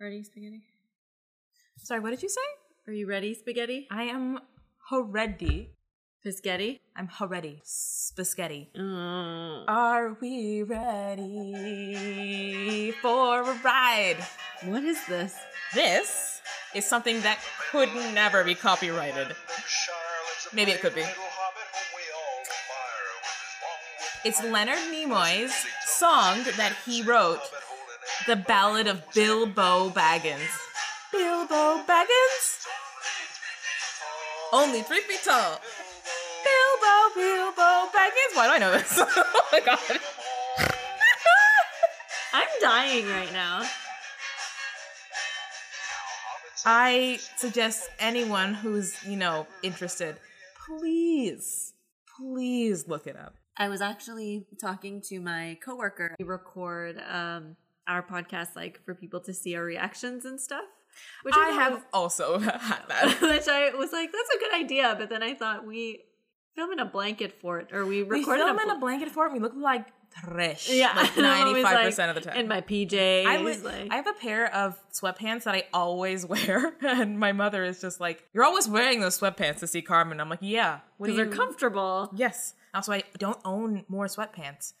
Ready, spaghetti? Sorry, what did you say? Are you ready, spaghetti? I am ready. Biscotti? I'm ready. Spaghetti. Mm. Are we ready for a ride? What is this? This is something that could never be copyrighted. Maybe it could be. It's Leonard Nimoy's song that he wrote, The Ballad of Bilbo Baggins. Bilbo Baggins? Only three feet tall. Bilbo, Bilbo Baggins. Why do I know this? oh my god. I'm dying right now. I suggest anyone who's, you know, interested, please, please look it up. I was actually talking to my coworker. We record um, our podcast like for people to see our reactions and stuff. Which I thought have also had that. which I was like, that's a good idea. But then I thought we film in a blanket fort, or we We record film in in a a blanket fort. it. We look like trash. yeah, like ninety five percent of the time. in my PJs. I, would, like, I have a pair of sweatpants that I always wear, and my mother is just like, "You're always wearing those sweatpants to see Carmen." I'm like, "Yeah, because they're comfortable. Yes. Also, I don't own more sweatpants.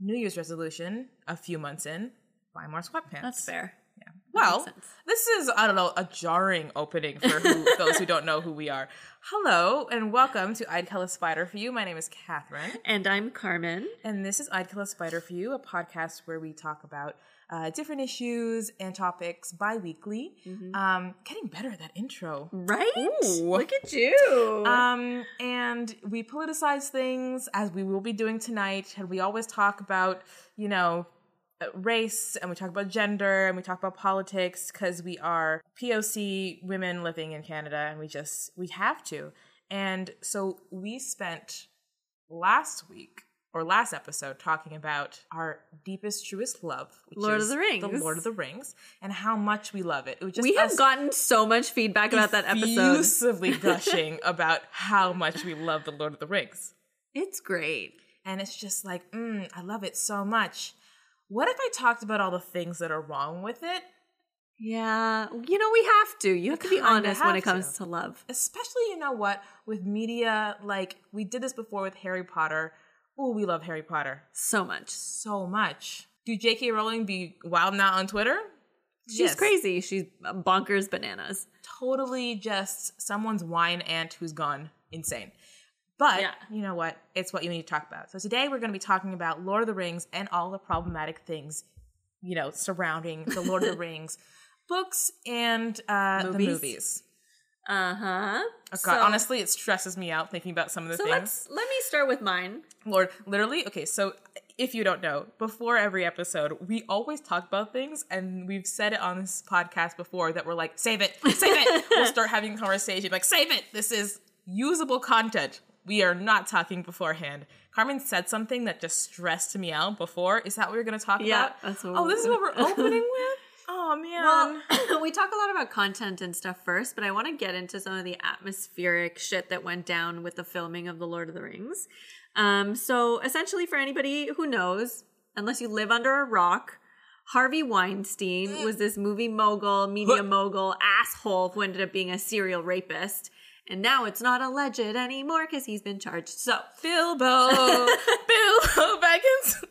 New Year's resolution: a few months in, buy more sweatpants. That's fair. Yeah. Well, this is I don't know a jarring opening for who, those who don't know who we are. Hello and welcome to I'd Kill a Spider for You. My name is Catherine, And I'm Carmen. and this is I'd Kill a Spider for You, a podcast where we talk about uh, different issues and topics bi-weekly. Um, getting better at that intro. Right? Ooh. Look at you. Um, and we politicize things as we will be doing tonight. And we always talk about, you know, race and we talk about gender and we talk about politics because we are POC women living in Canada and we just, we have to. And so we spent last week or last episode talking about our deepest, truest love, Lord of the Rings. the Lord of the Rings, and how much we love it. It was just we have gotten so much feedback about that episode. effusively gushing about how much we love the Lord of the Rings. It's great. And it's just like, mm, I love it so much. What if I talked about all the things that are wrong with it? Yeah. You know, we have to. You have to be honest when it comes to. to love. Especially, you know what, with media, like we did this before with Harry Potter. Oh, we love Harry Potter So much. so much. Do J.K. Rowling be wilding out on Twitter? She's Yes. crazy. She's bonkers bananas. totally just someone's wine aunt who's gone insane. But Yeah. you know what? It's what you need to talk about. So today we're going to be talking about Lord of the Rings and all the problematic things, you know, surrounding the Lord of the Rings books and uh, the Movies? movies. Uh huh. Oh, God, honestly, it stresses me out thinking about some of the so things. let's let me start with mine. Lord, literally, okay, so if you don't know, before every episode, we always talk about things, and we've said it on this podcast before that we're like, save it, save it. we'll start having a conversation, like, save it. This is usable content. We are not talking beforehand. Carmen said something that just stressed me out before. Is that what we're going to talk Yeah, about? that's what oh, this is what we're opening with? Oh, man. Well, we talk a lot about content and stuff first, but I want to get into some of the atmospheric shit that went down with the filming of The Lord of the Rings. Um, so essentially, for anybody who knows, unless you live under a rock, Harvey Weinstein was this movie mogul, media mogul, asshole who ended up being a serial rapist. And now it's not alleged anymore because he's been charged. So, Bilbo. Bilbo Baggins.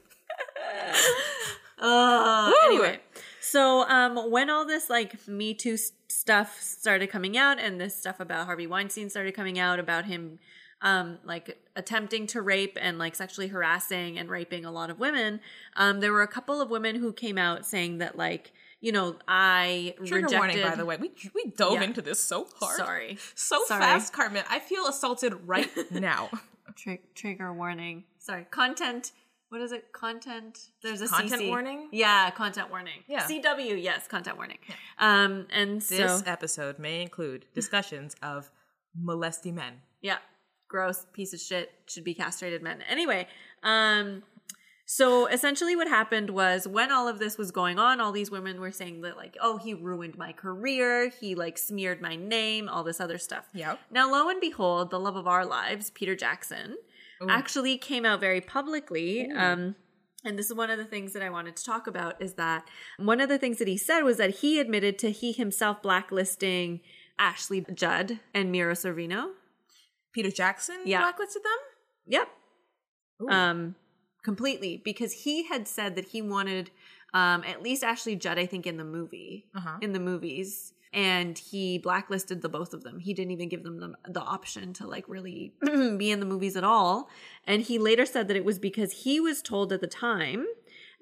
Uh, anyway, so um, when all this like Me Too stuff started coming out, and this stuff about Harvey Weinstein started coming out about him, um, like attempting to rape and like sexually harassing and raping a lot of women, um, there were a couple of women who came out saying that like you know I Trigger rejected. warning, by the way. We, we dove Yeah. into this so hard. Sorry, So Sorry. fast, Carmen. I feel assaulted right now. Tri- trigger warning. Sorry, content. What is it? Content. There's a Content CC. warning? Yeah, content warning. Yeah. CW. Yes, content warning. Um, and This so episode may include discussions of molesting men. yeah, gross piece of shit should be castrated men. Anyway, um, so essentially what happened was when all of this was going on, all these women were saying that like, oh, he ruined my career, he like smeared my name, all this other stuff. Yeah. Now, lo and behold, the love of our lives, Peter Jackson, actually came out very publicly um, and this is one of the things that I wanted to talk about is that one of the things that he said was that he admitted to he himself blacklisting Ashley Judd and Mira Sorvino. Peter Jackson Yeah. blacklisted them? Yep. Ooh. Um, completely because he had said that he wanted um, at least Ashley Judd, I think, in the movie, Uh-huh. in the movies, and he blacklisted the both of them. He didn't even give them the, the option to like really be in the movies at all. And he later said that it was because he was told at the time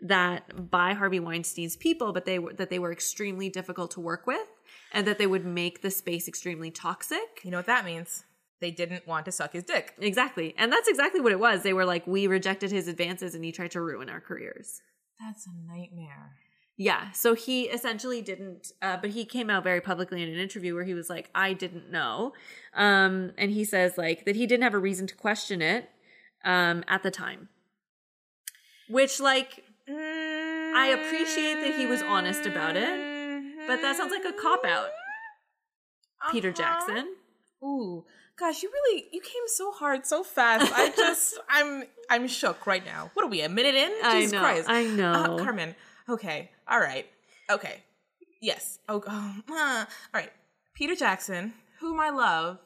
that by Harvey Weinstein's people, but they were that they were extremely difficult to work with, and that they would make the space extremely toxic. You know what that means? They didn't want to suck his dick. Exactly. And that's exactly what it was. They were like, we rejected his advances and he tried to ruin our careers. That's a nightmare. Yeah. So he essentially didn't, uh, but he came out very publicly in an interview where he was like, I didn't know. Um, and he says like that he didn't have a reason to question it um, at the time. Which, like, I appreciate that he was honest about it, but that sounds like a cop out. Peter Uh-huh. Jackson. Ooh, gosh, you really you came so hard so fast. I just I'm I'm shook right now. What are we a minute in? I Jesus know. Christ. I know. Uh, Carmen. Okay. All right. Okay. Yes. Oh. oh, uh, all right. Peter Jackson, whom I love.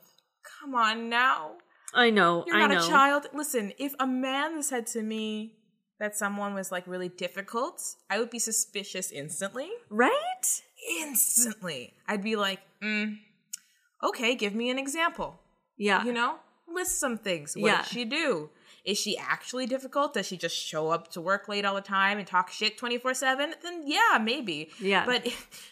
Come on now. I know. You're I not know. a child. Listen, if a man said to me that someone was like really difficult, I would be suspicious instantly. Right? Instantly. I'd be like, mm, okay, give me an example. Yeah. You know, list some things. What Yeah. did she do? Is she actually difficult? Does she just show up to work late all the time and talk shit 24 7? Then yeah, maybe. Yeah. But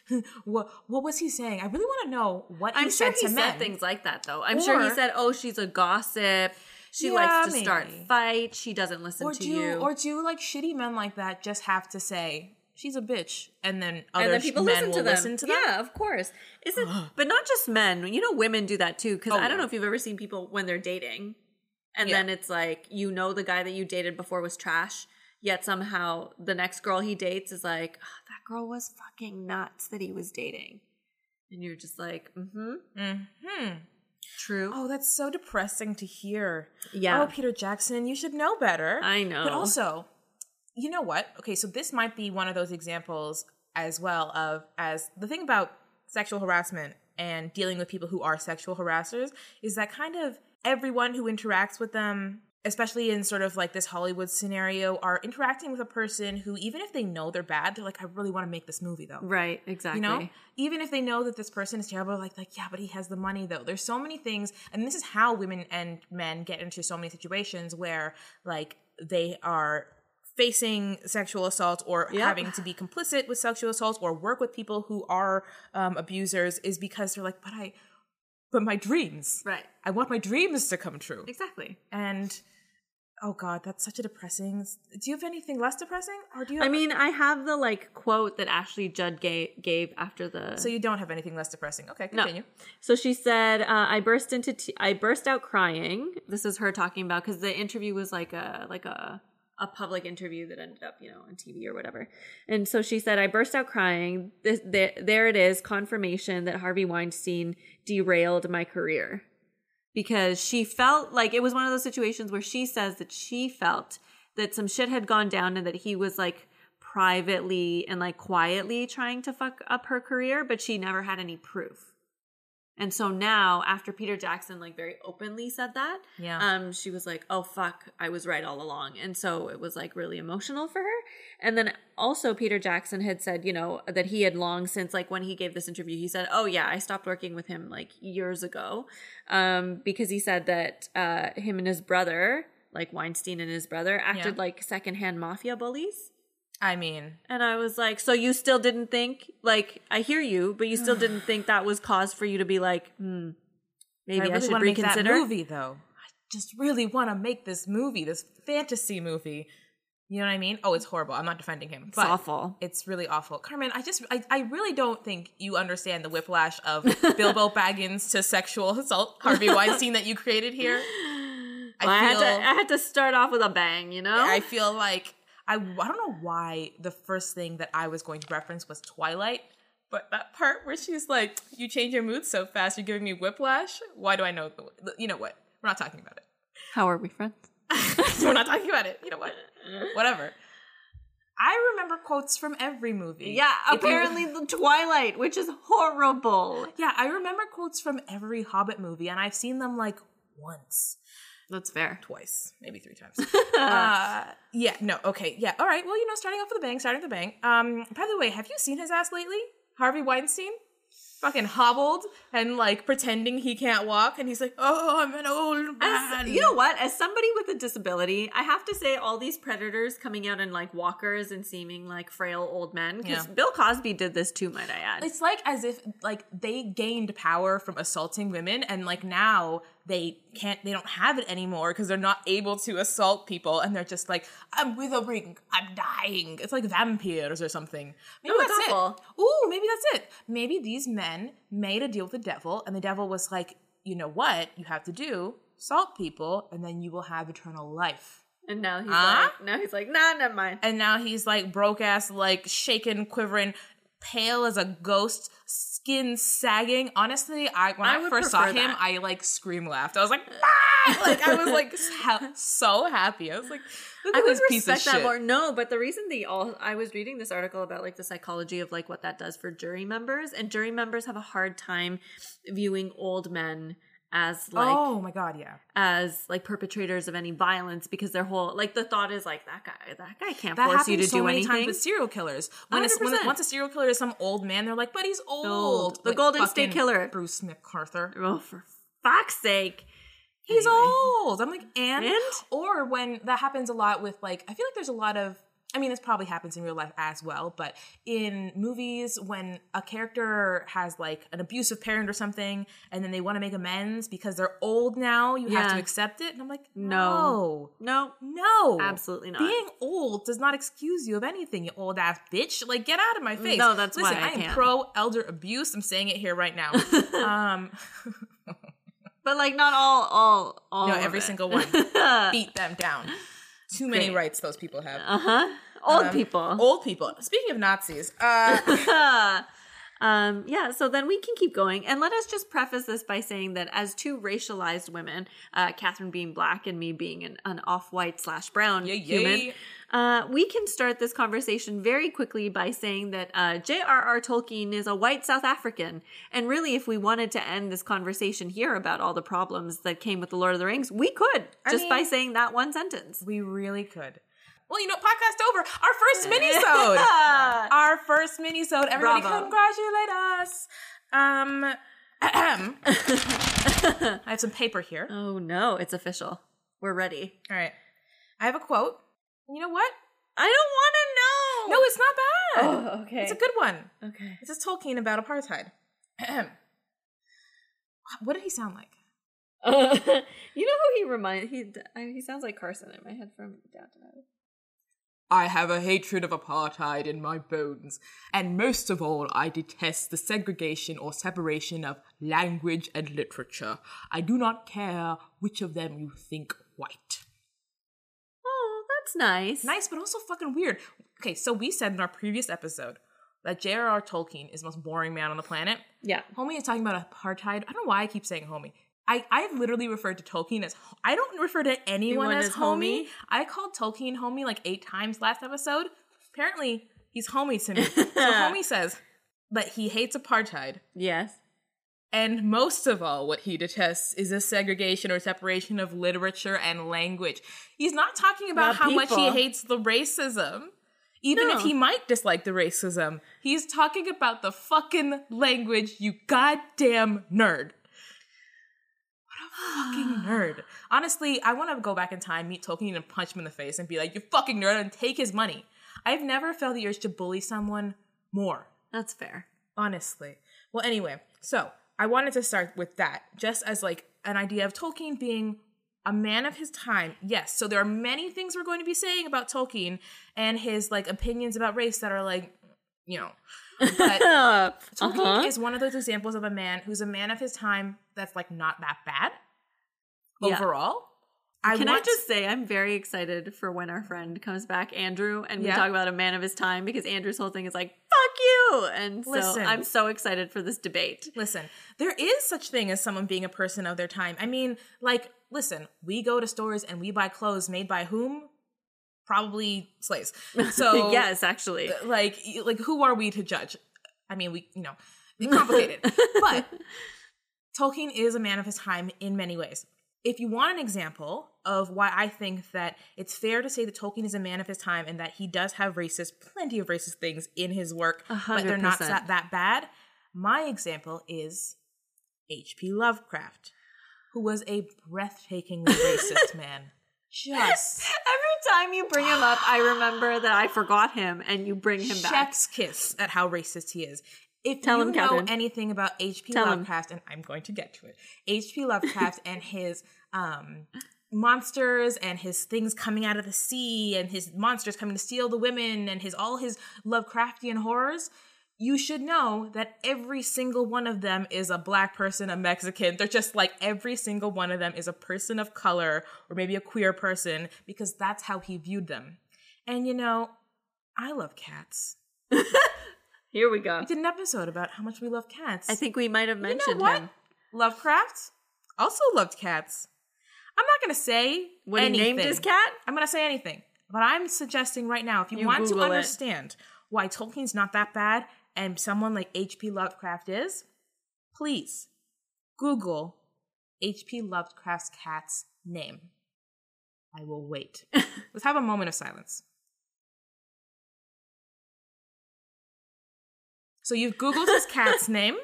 what, what was he saying? I really want to know what I'm he sure said he to said men. things like that though. I'm sure he said, "Oh, she's a gossip. She Yeah, likes to start maybe. fights. She doesn't listen or to do you." or do like shitty men like that just have to say she's a bitch and then other and then people men listen will to them. listen to them? Yeah, of course. Isn't but not just men. You know, women do that too. Because Oh, I don't yeah. know if you've ever seen people when they're dating, and Yeah. then it's like you know the guy that you dated before was trash. Yet somehow the next girl he dates is like, "Ah, that girl was fucking nuts that he was dating. And you're just like, mm-hmm, Hmm. true. Oh, that's so depressing to hear. Yeah. Oh, Peter Jackson, you should know better. I know. But also, you know what? Okay, so this might be one of those examples as well of as the thing about sexual harassment and dealing with people who are sexual harassers is that kind of everyone who interacts with them especially in sort of like this Hollywood scenario are interacting with a person who even if they know they're bad they're like I really want to make this movie though. Right, exactly. You know, even if they know that this person is terrible, like like yeah, but he has the money though. There's so many things, and this is how women and men get into so many situations where like they are facing sexual assault or Yep. having to be complicit with sexual assault or work with people who are um, abusers is because they're like, but I, but my dreams, Right. I want my dreams to come true, Exactly. and. Oh God, that's such a depressing. Do you have anything less depressing, or do you? I mean, I have the like quote that Ashley Judd gave, gave after the. so you don't have anything less depressing. Okay, No. continue. So she said, uh, "I burst into t- I burst out crying." This is her talking about because the interview was like a like a a public interview that ended up you know on TV or whatever. And so she said, "I burst out crying. This, there, there it is, confirmation that Harvey Weinstein derailed my career." Because she felt like it was one of those situations where she says that she felt that some shit had gone down and that he was like privately and like quietly trying to fuck up her career, but she never had any proof. And so now, after Peter Jackson like very openly said that, Yeah. um, she was like, "Oh fuck, I was right all along," and so it was like really emotional for her. And then also, Peter Jackson had said, you know, that he had long since like when he gave this interview, he said, "Oh yeah, I stopped working with him like years ago," um, because he said that uh, him and his brother, like Weinstein and his brother, acted Yeah. like secondhand mafia bullies. I mean, And I was like, so you still didn't think, like, I hear you, but you still didn't think that was cause for you to be like, hmm, maybe I, really should make that reconsider. movie though. I just really want to make this movie, this fantasy movie. You know what I mean? Oh, it's horrible. I'm not defending him. It's awful. It's really awful. Carmen, I just I, I really don't think you understand the whiplash of Bilbo Baggins to sexual assault Harvey Weinstein that you created here. Well, I, had to, I had to start off with a bang, you know? I feel like I I don't know why the first thing that I was going to reference was Twilight, but that part where she's like, "You change your mood so fast, you're giving me whiplash." Why do I know? The, you know what? We're not talking about it. How are we friends? We're not talking about it. You know what? Whatever. I remember quotes from every movie. Yeah, apparently the Twilight, which is horrible. yeah, I remember quotes from every Hobbit movie, and I've seen them like once, That's fair. twice, maybe three times. uh, yeah, no, okay, yeah, all right. Well, you know, starting off with a bang, starting with a bang. Um, by the way, have you seen his ass lately? Harvey Weinstein? Fucking hobbled and like pretending he can't walk, and he's like, "Oh, I'm an old man." As, you know what? As somebody with a disability, I have to say all these predators coming out in like walkers and seeming like frail old men. Because Yeah. Bill Cosby did this too, might I add. It's like as if like they gained power from assaulting women and like now they can't they don't have it anymore because they're not able to assault people and they're just like I'm withering, I'm dying. It's like vampires or something. Maybe Oh, that's it. Ooh, maybe that's it. Maybe these men made a deal with the devil and the devil was like, "You know what? You have to do salt people and then you will have eternal life." and now he's Huh? like, now he's like, nah, never mind. and now he's like broke ass, like shaken, quivering, pale as a ghost, skin sagging. Honestly, I when I I, first saw him, that. I like scream laughed. I was like, ah! like I was like so, so happy. I was like, look I at would this piece of respect that shit. more. No, but the reason the all I was reading this article about like the psychology of like what that does for jury members, and jury members have a hard time viewing old men as like oh my god, yeah. as like perpetrators of any violence because their whole like the thought is like that guy that guy can't That force you to so do many anything. times with serial killers. When, it's, when 100%. once a serial killer is some old man, they're like, but he's old. The Like Golden State Killer. Bruce McArthur. oh, for fuck's sake! He's Anyway. old. I'm like, and? And? or when that happens a lot with like, I feel like there's a lot of. I mean, this probably happens in real life as well, but in movies, when a character has like an abusive parent or something, and then they want to make amends because they're old now, you have to accept it. And I'm like, No. no, No, no, absolutely not. Being old does not excuse you of anything, you old ass bitch. Like, get out of my face. No, that's Listen, why I am can't. pro elder abuse. I'm saying it here right now. um, but like not all, all, all. no, every it. single one. Beat them down. Too many Great. rights those people have. Uh huh. Old Um, people. Old people. Speaking of Nazis, uh, um, yeah, so then we can keep going. And let us just preface this by saying that as two racialized women, uh, Catherine being black and me being an, an off white slash brown Yeah, human. Uh, we can start this conversation very quickly by saying that uh, J.R.R. Tolkien is a white South African. And really, if we wanted to end this conversation here about all the problems that came with The Lord of the Rings, we could I just by saying that one sentence. we really could. Well, you know, podcast over. Our first mini-sode. Our first mini-sode. Everybody Bravo. congratulate us. Um, ahem. I have some paper here. oh no, it's official. We're ready. All right. I have a quote. You know what? I don't want to know. No, it's not bad. Oh, okay. It's a good one. Okay. This is Tolkien about apartheid. Ahem. what did he sound like? you know who he reminds? He I, he sounds like Carson in my head from Downton Abbey. I have a hatred of apartheid in my bones, and most of all, I detest the segregation or separation of language and literature. I do not care which of them you think white. That's nice. Nice, but also fucking weird. Okay, so we said in our previous episode that J.R.R. Tolkien is the most boring man on the planet. Yeah. Homie is talking about apartheid. I don't know why I keep saying homie. I, I've literally referred to Tolkien as I don't refer to anyone Anyone as, as homie. homie? I called Tolkien homie like eight times last episode. Apparently, he's homie to me. so homie says that he hates apartheid. Yes. And most of all, what he detests is a segregation or separation of literature and language. He's not talking about how much he hates the racism. Even No. if he might dislike the racism, he's talking about the fucking language, you goddamn nerd. What a fucking nerd. Honestly, I want to go back in time, meet Tolkien, and punch him in the face and be like, you fucking nerd, and take his money. I've never felt the urge to bully someone more That's fair. honestly. Well, anyway, so I wanted to start with that, just as like an idea of Tolkien being a man of his time. Yes, so there are many things we're going to be saying about Tolkien and his like opinions about race that are like, you know, but Uh, Tolkien uh-huh. is one of those examples of a man who's a man of his time that's like not that bad Yeah. overall. Can I just say I'm very excited for when our friend comes back, Andrew, and we Yeah. talk about a man of his time because Andrew's whole thing is like "fuck you," and so Listen. I'm so excited for this debate. Listen, there is such thing as someone being a person of their time. I mean, like, listen, we go to stores and we buy clothes made by whom? probably slaves. So yes, actually. Uh, like like who are we to judge? I mean, we you know, complicated. but Tolkien is a man of his time in many ways. If you want an example of why I think that it's fair to say that Tolkien is a man of his time and that he does have racist, plenty of racist things in his work, A but they're not that, that bad, my example is H.P. Lovecraft, who was a breathtakingly racist man. Just Every time you bring him up, I remember that I forgot him and you bring him back. chef's kiss at how racist he is. If Tell you him, know Catherine. anything about H.P. Tell him. Lovecraft, and I'm going to get to it, H.P. Lovecraft and his um, monsters and his things coming out of the sea and his monsters coming to steal the women and his all his Lovecraftian horrors. You should know that every single one of them is a black person, a Mexican. They're just like every single one of them is a person of color or maybe a queer person because that's how he viewed them. And you know, I love cats. Here we go. We did an episode about how much we love cats. I think we might have you know mentioned what? him. Lovecraft also loved cats. I'm not gonna say When he anything. named his cat? I'm gonna say anything, but I'm suggesting right now, if you, You want Google to it. understand why Tolkien's not that bad and someone like H.P. Lovecraft is, please Google H.P. Lovecraft's cat's name. I will wait. Let's have a moment of silence. So you've Googled his cat's name,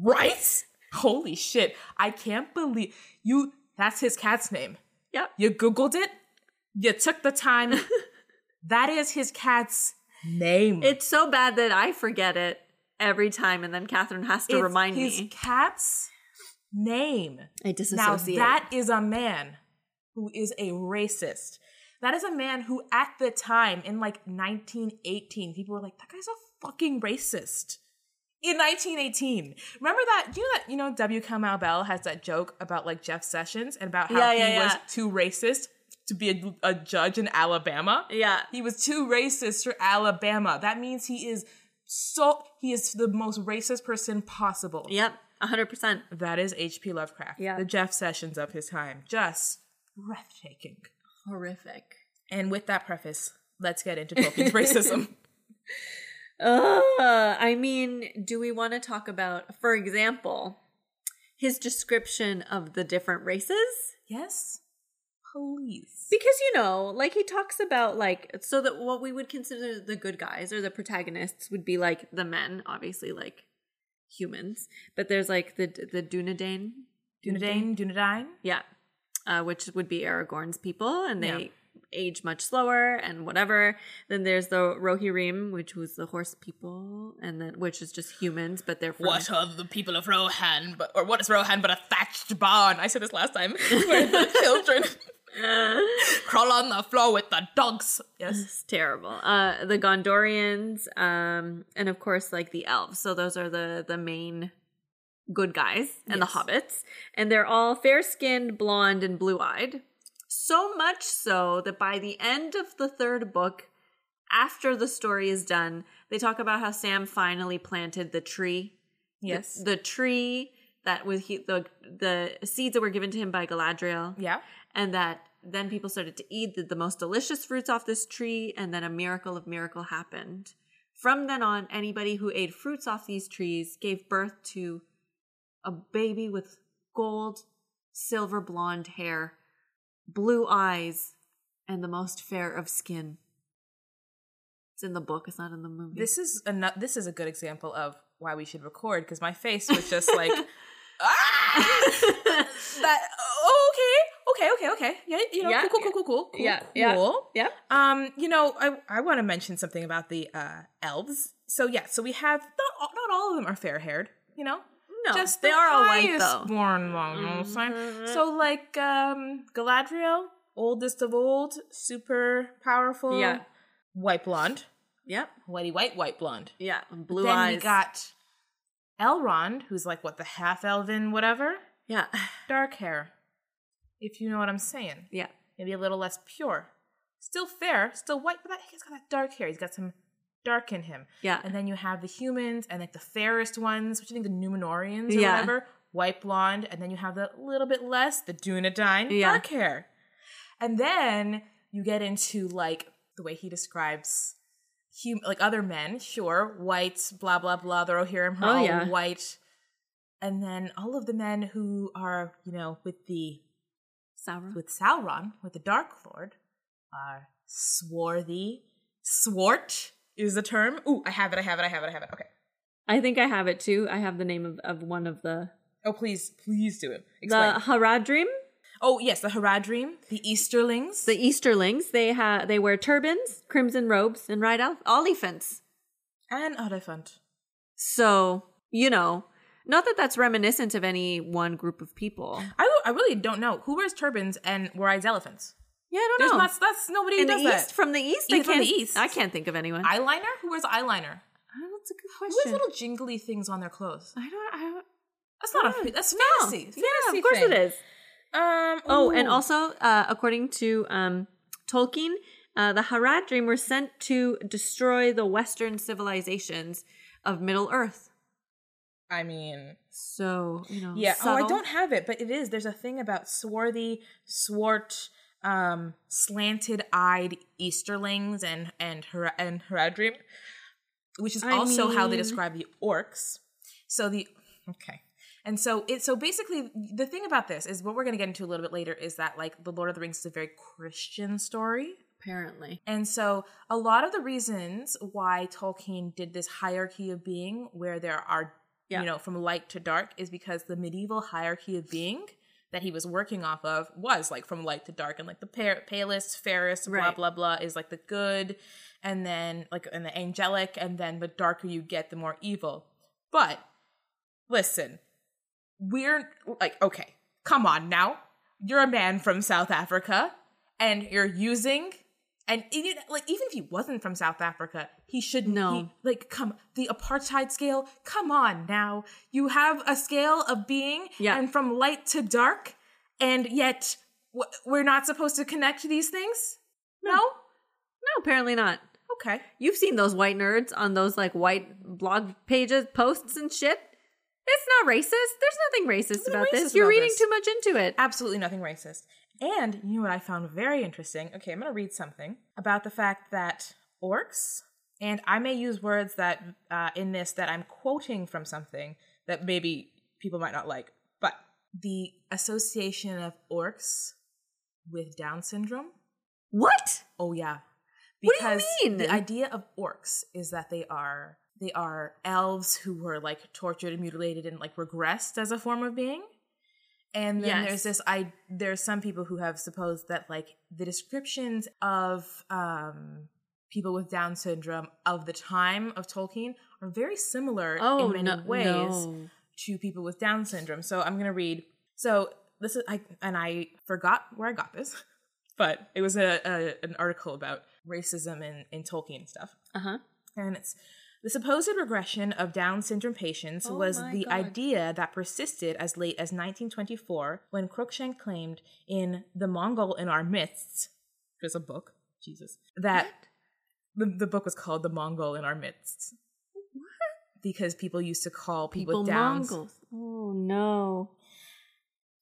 right? Holy shit. I can't believe you that's his cat's name. Yep. You Googled it, you took the time. that is his cat's name. It's so bad that I forget it every time, and then Catherine has to It's remind his me. His cat's name. I disassociate. Now that is a man who is a racist. That is a man who, at the time, in like 1918, people were like, "That guy's a fucking racist." In 1918, remember that? You know that you know W. Kamau Bell has that joke about like Jeff Sessions and about how Yeah, he yeah, was yeah. too racist to be a, a judge in Alabama. yeah. He was too racist for Alabama. That means he is so he is the most racist person possible. Yep. 100%. That is H.P. Lovecraft. Yeah. The Jeff Sessions of his time. Just breathtaking. Horrific. And with that preface, let's get into Tolkien's racism. Uh, I mean, do we want to talk about, for example, his description of the different races? Yes? Please. Because, you know, like he talks about, like, so that what we would consider the good guys or the protagonists would be like the men, obviously, like humans. But there's like the the Dunedain. Dunedain, Dunedain. Yeah. Uh, which would be Aragorn's people, and they Yeah. Age much slower and whatever. Then there's the Rohirrim, which was the horse people, and then which is just humans, but they're from What are the people of Rohan, but or what is Rohan but a thatched barn? I said this last time. Where the children crawl on the floor with the dogs. Yes. It's terrible. Uh, the Gondorians, um, and of course, like the elves. So those are the the main good guys and Yes. the hobbits, and they're all fair skinned, blonde, and blue eyed. So much so that by the end of the third book, after the story is done, they talk about how Sam finally planted the tree. Yes. The, the tree that was he, the the seeds that were given to him by Galadriel yeah. and that then people started to eat the, the most delicious fruits off this tree and then a miracle of miracle happened from then on anybody who ate fruits off these trees gave birth to a baby with gold silver blonde hair blue eyes and the most fair of skin. It's in the book it's not in the movie. This is a this is a good example of why we should record because my face was just like ah! that oh, okay okay okay okay. Yeah you know Yeah, cool cool cool cool cool cool yeah yeah yeah. Um you know I I want to mention something about the uh elves. So yeah so we have not all, not all of them are fair haired you know no just they the are all white though born one, you know what I'm saying? Mhm. so like um Galadriel oldest of old super powerful Yeah. white blonde yep whitey white white blonde yeah blue then eyes we got Elrond, who's like what the half elven whatever, yeah dark hair. If you know what I'm saying, yeah maybe a little less pure, still fair, still white, but that, he's got that dark hair. He's got some dark in him. yeah And then you have the humans and like the fairest ones, which I think the Numenoreans or Yeah. whatever, white blonde, and then you have the little bit less, the Dunedain, Yeah. dark hair. And then you get into like the way he describes hum- like other men, sure, whites, blah blah blah. The Rohirrim are Oh, all yeah. white, and then all of the men who are you know with the Sauron. with Sauron, with the Dark Lord, are swarthy. Swart is the term. Ooh, I have it. I have it. I have it. I have it. Okay. I think I have it too. I have the name of, of one of the Oh, please, please do it. Explain. the Haradrim, oh, yes, the Haradrim, the Easterlings. the Easterlings. They have they wear turbans, crimson robes, and ride el- elephants. and elephant. So you know, not that that's reminiscent of any one group of people. I, I really don't know who wears turbans and rides elephants. Yeah, I don't know. not that's nobody In the does east, that. from the east, I Even from can't. the east. I can't think of anyone. Eyeliner? Who wears eyeliner? Oh, that's a good question. Who wears little jingly things on their clothes? I don't. I don't That's not Yeah. a that's No. fantasy. Yeah, Fantasy of course thing. it is. Um. Oh, and ooh. also, uh, according to um, Tolkien, uh, the Haradrim were sent to destroy the Western civilizations of Middle Earth. I mean, So you know, yeah. Oh, I subtle. don't have it, but it is. There's a thing about swarthy, swart, um, slanted-eyed Easterlings and and Har- and Haradrim, which is I also how they describe the orcs. So the okay. And so it so basically the thing about this is what we're going to get into a little bit later is that like the Lord of the Rings is a very Christian story. Apparently, And so a lot of the reasons why Tolkien did this hierarchy of being where there are Yeah. you know from light to dark is because the medieval hierarchy of being that he was working off of was like from light to dark and like the pa- palest fairest blah Right. blah blah is like the good and then like and the angelic and then the darker you get the more evil. But listen, we're like okay, come on now. You're a man from South Africa and you're using and even like even if he wasn't from South Africa, he should No. he- like come the apartheid scale. Come on now, you have a scale of being, Yeah. and from light to dark, and yet w- we're not supposed to connect these things. No, no, apparently not. okay. You've seen those white nerds on those like white blog pages, posts, and shit. It's not racist. There's nothing racist about racist this. You're reading this. too much into it. absolutely nothing racist. And you know what I found very interesting? Okay, I'm going to read something about the fact that orcs, and I may use words that uh, in this that I'm quoting from something that maybe people might not like, but the association of orcs with Down syndrome. What? Oh yeah, What do you because mean? the idea of orcs is that they are they are elves who were like tortured and mutilated and like regressed as a form of being. And then Yes. there's this I there's some people who have supposed that like the descriptions of um people with Down syndrome of the time of Tolkien are very similar Oh, in many no, ways no. to people with Down syndrome. So I'm gonna read. So this is I and I forgot where I got this, but it was a, a an article about racism in in Tolkien and stuff, Uh huh. and it's. The supposed regression of Down syndrome patients Oh was the God. idea that persisted as late as 1924 when Crookshank claimed in The Mongol in Our Midst, which is a book, Jesus, that the, the book was called The Mongol in Our Midst. Because people used to call people, People Downs Mongols. Oh no.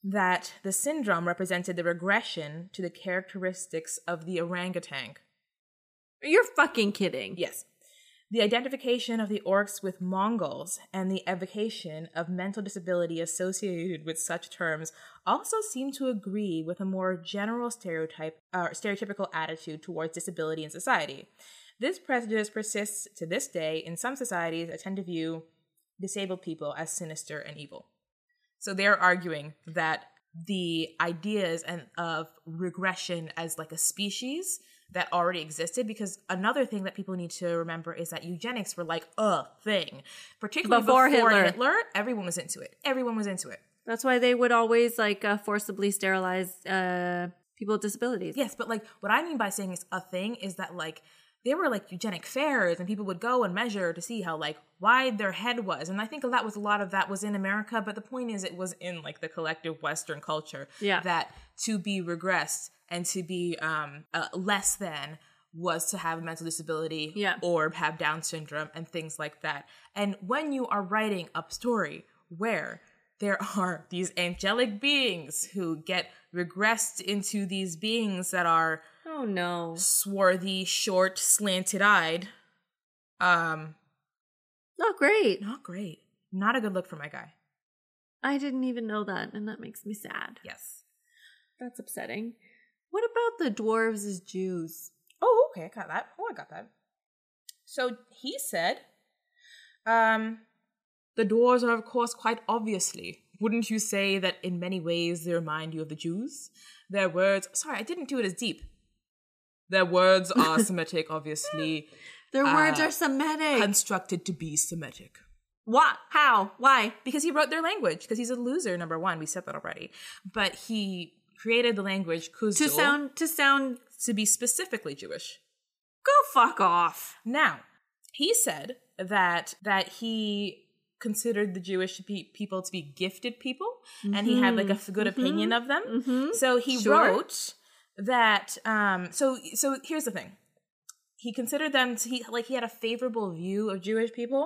that the syndrome represented the regression to the characteristics of the orangutan. You're fucking kidding. Yes. The identification of the orcs with Mongols and the evocation of mental disability associated with such terms also seem to agree with a more general stereotype, uh, stereotypical attitude towards disability in society. This prejudice persists to this day in some societies that tend to view disabled people as sinister and evil. So they're arguing that the ideas and of regression as like a species that already existed because another thing that people need to remember is that eugenics were like a thing particularly Before before, Hitler. Hitler. everyone was into it everyone was into it That's why they would always like uh, forcibly sterilize uh, people with disabilities. yes but like what i mean by saying it's a thing is that like there were like eugenic fairs and people would go and measure to see how like wide their head was and i think that was a lot of that was in america but the point is it was in like the collective western culture Yeah. that to be regressed and to be um uh, less than was to have a mental disability Yeah. or have down syndrome and things like that and when you are writing a story where there are these angelic beings who get regressed into these beings that are Oh no. swarthy, short, slanted-eyed. Um, Not great. not great. Not a good look for my guy. I didn't even know that, and that makes me sad. Yes. That's upsetting. What about the dwarves as Jews? Oh, okay, I got that. Oh, I got that. So he said, um, the dwarves are, of course, quite obviously. Wouldn't you say that in many ways they remind you of the Jews? Their words, sorry, I didn't do it as deep. Their words are Semitic, obviously, Their words Uh, are Semitic. constructed to be Semitic. what? How? Why? Because he wrote their language, because he's a loser, number one. We said that already. But he created the language Khuzdul To sound to sound to be specifically Jewish. go fuck off. Now, he said that that he considered the Jewish pe- people to be gifted people, and he had like a good opinion of them. Mm-hmm. So he Sure. wrote that. Um, so so here's the thing. He considered them to, he like he had a favorable view of Jewish people,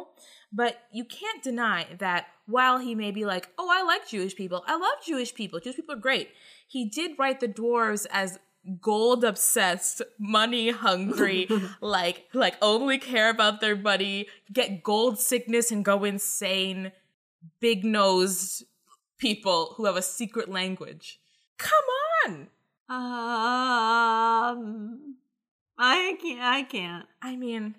but you can't deny that while he may be like, "Oh, I like Jewish people. I love Jewish people. Jewish people are great." He did write the dwarves as gold obsessed, money hungry, like like only care about their money, get gold sickness and go insane, big nosed people who have a secret language. Come on. Um, I can't. I can't. I mean,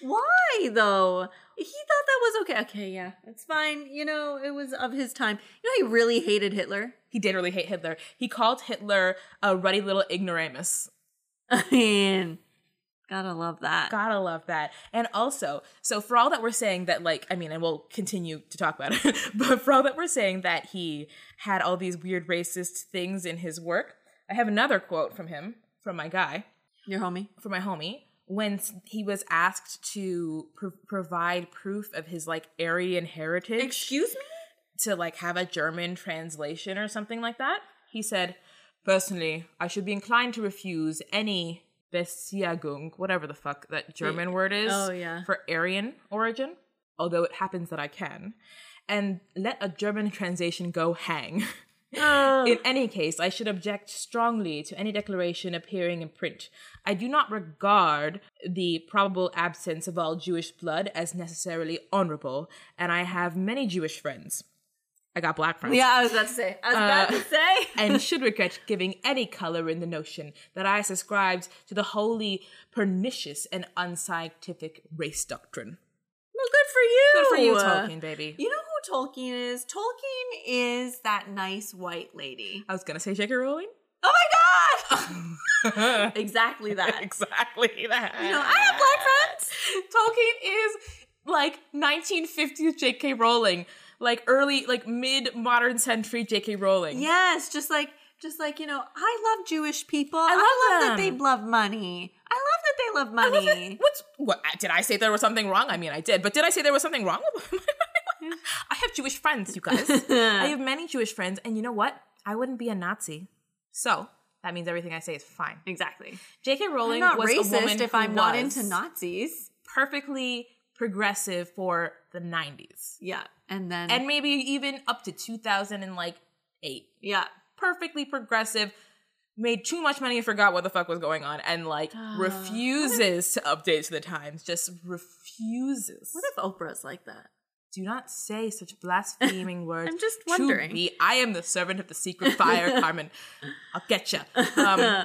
Why though? He thought that was okay. Okay, yeah, it's fine. You know, it was of his time. You know, he really hated Hitler. he did really hate Hitler. He called Hitler a ruddy little ignoramus. I mean, gotta love that. Gotta love that. And also, so for all that we're saying that, like, I mean, and we'll continue to talk about it, but for all that we're saying that he had all these weird racist things in his work, I have another quote from him, from my guy, Your homie. from my homie, when he was asked to pr- provide proof of his, like, Aryan heritage. Excuse me. to like have a German translation or something like that. He said, Personally, I should be inclined to refuse any Beziehung, whatever the fuck that German word is Oh, yeah. for Aryan origin, although it happens that I can, and let a German translation go hang. Oh. In any case, I should object strongly to any declaration appearing in print. I do not regard the probable absence of all Jewish blood as necessarily honorable, and I have many Jewish friends. I got black friends. yeah, I was about to say. I was about Uh, to say. and should regret giving any color in the notion that I subscribed to the wholly pernicious and unscientific race doctrine. well, good for you. Good for you, Tolkien, baby. You know Tolkien is? Tolkien is that nice white lady. I was gonna say J.K. Rowling. Oh my god! exactly that. exactly that. You know, I have black friends. Tolkien is like 1950s J.K. Rowling, like early, like mid modern century J.K. Rowling. Yes, just like just like you know, I love Jewish people. I love that them. they love money. I love that they love I love money. it. What's what? Did I say there was something wrong? I mean, I did, but did I say there was something wrong? with I have Jewish friends, you guys. I have many Jewish friends, and you know what? I wouldn't be a Nazi, so that means everything I say is fine. Exactly. J.K. Rowling I'm not was a woman racist if I'm not into Nazis. perfectly progressive for the 90s, Yeah, and then and maybe even up to 2008. yeah, perfectly progressive, made too much money and forgot what the fuck was going on, and like ah, refuses to update to the times. Just refuses. what if Oprah's like that? Do not say such blaspheming words. I'm just to me. I am the servant of the secret fire, Carmen. I'll get you. Um,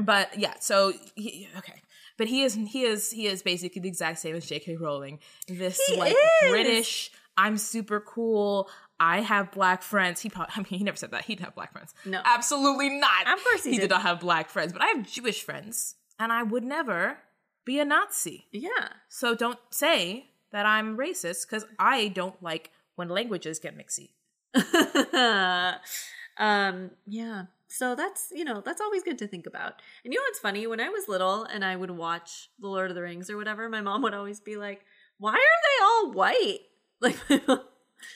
but yeah, so he, okay. But he is he is he is basically the exact same as J.K. Rowling. This He like is. British. I'm super cool. I have black friends. He probably, I mean, he never said that. He'd have black friends. No. absolutely not. Of course he he did not have black friends. But I have Jewish friends, and I would never be a Nazi. Yeah. So don't say that I'm racist because I don't like when languages get mixy. um, yeah. So that's, you know, that's always good to think about. And you know what's funny? When I was little and I would watch The Lord of the Rings or whatever, my mom would always be like, why are they all white? Like, mom,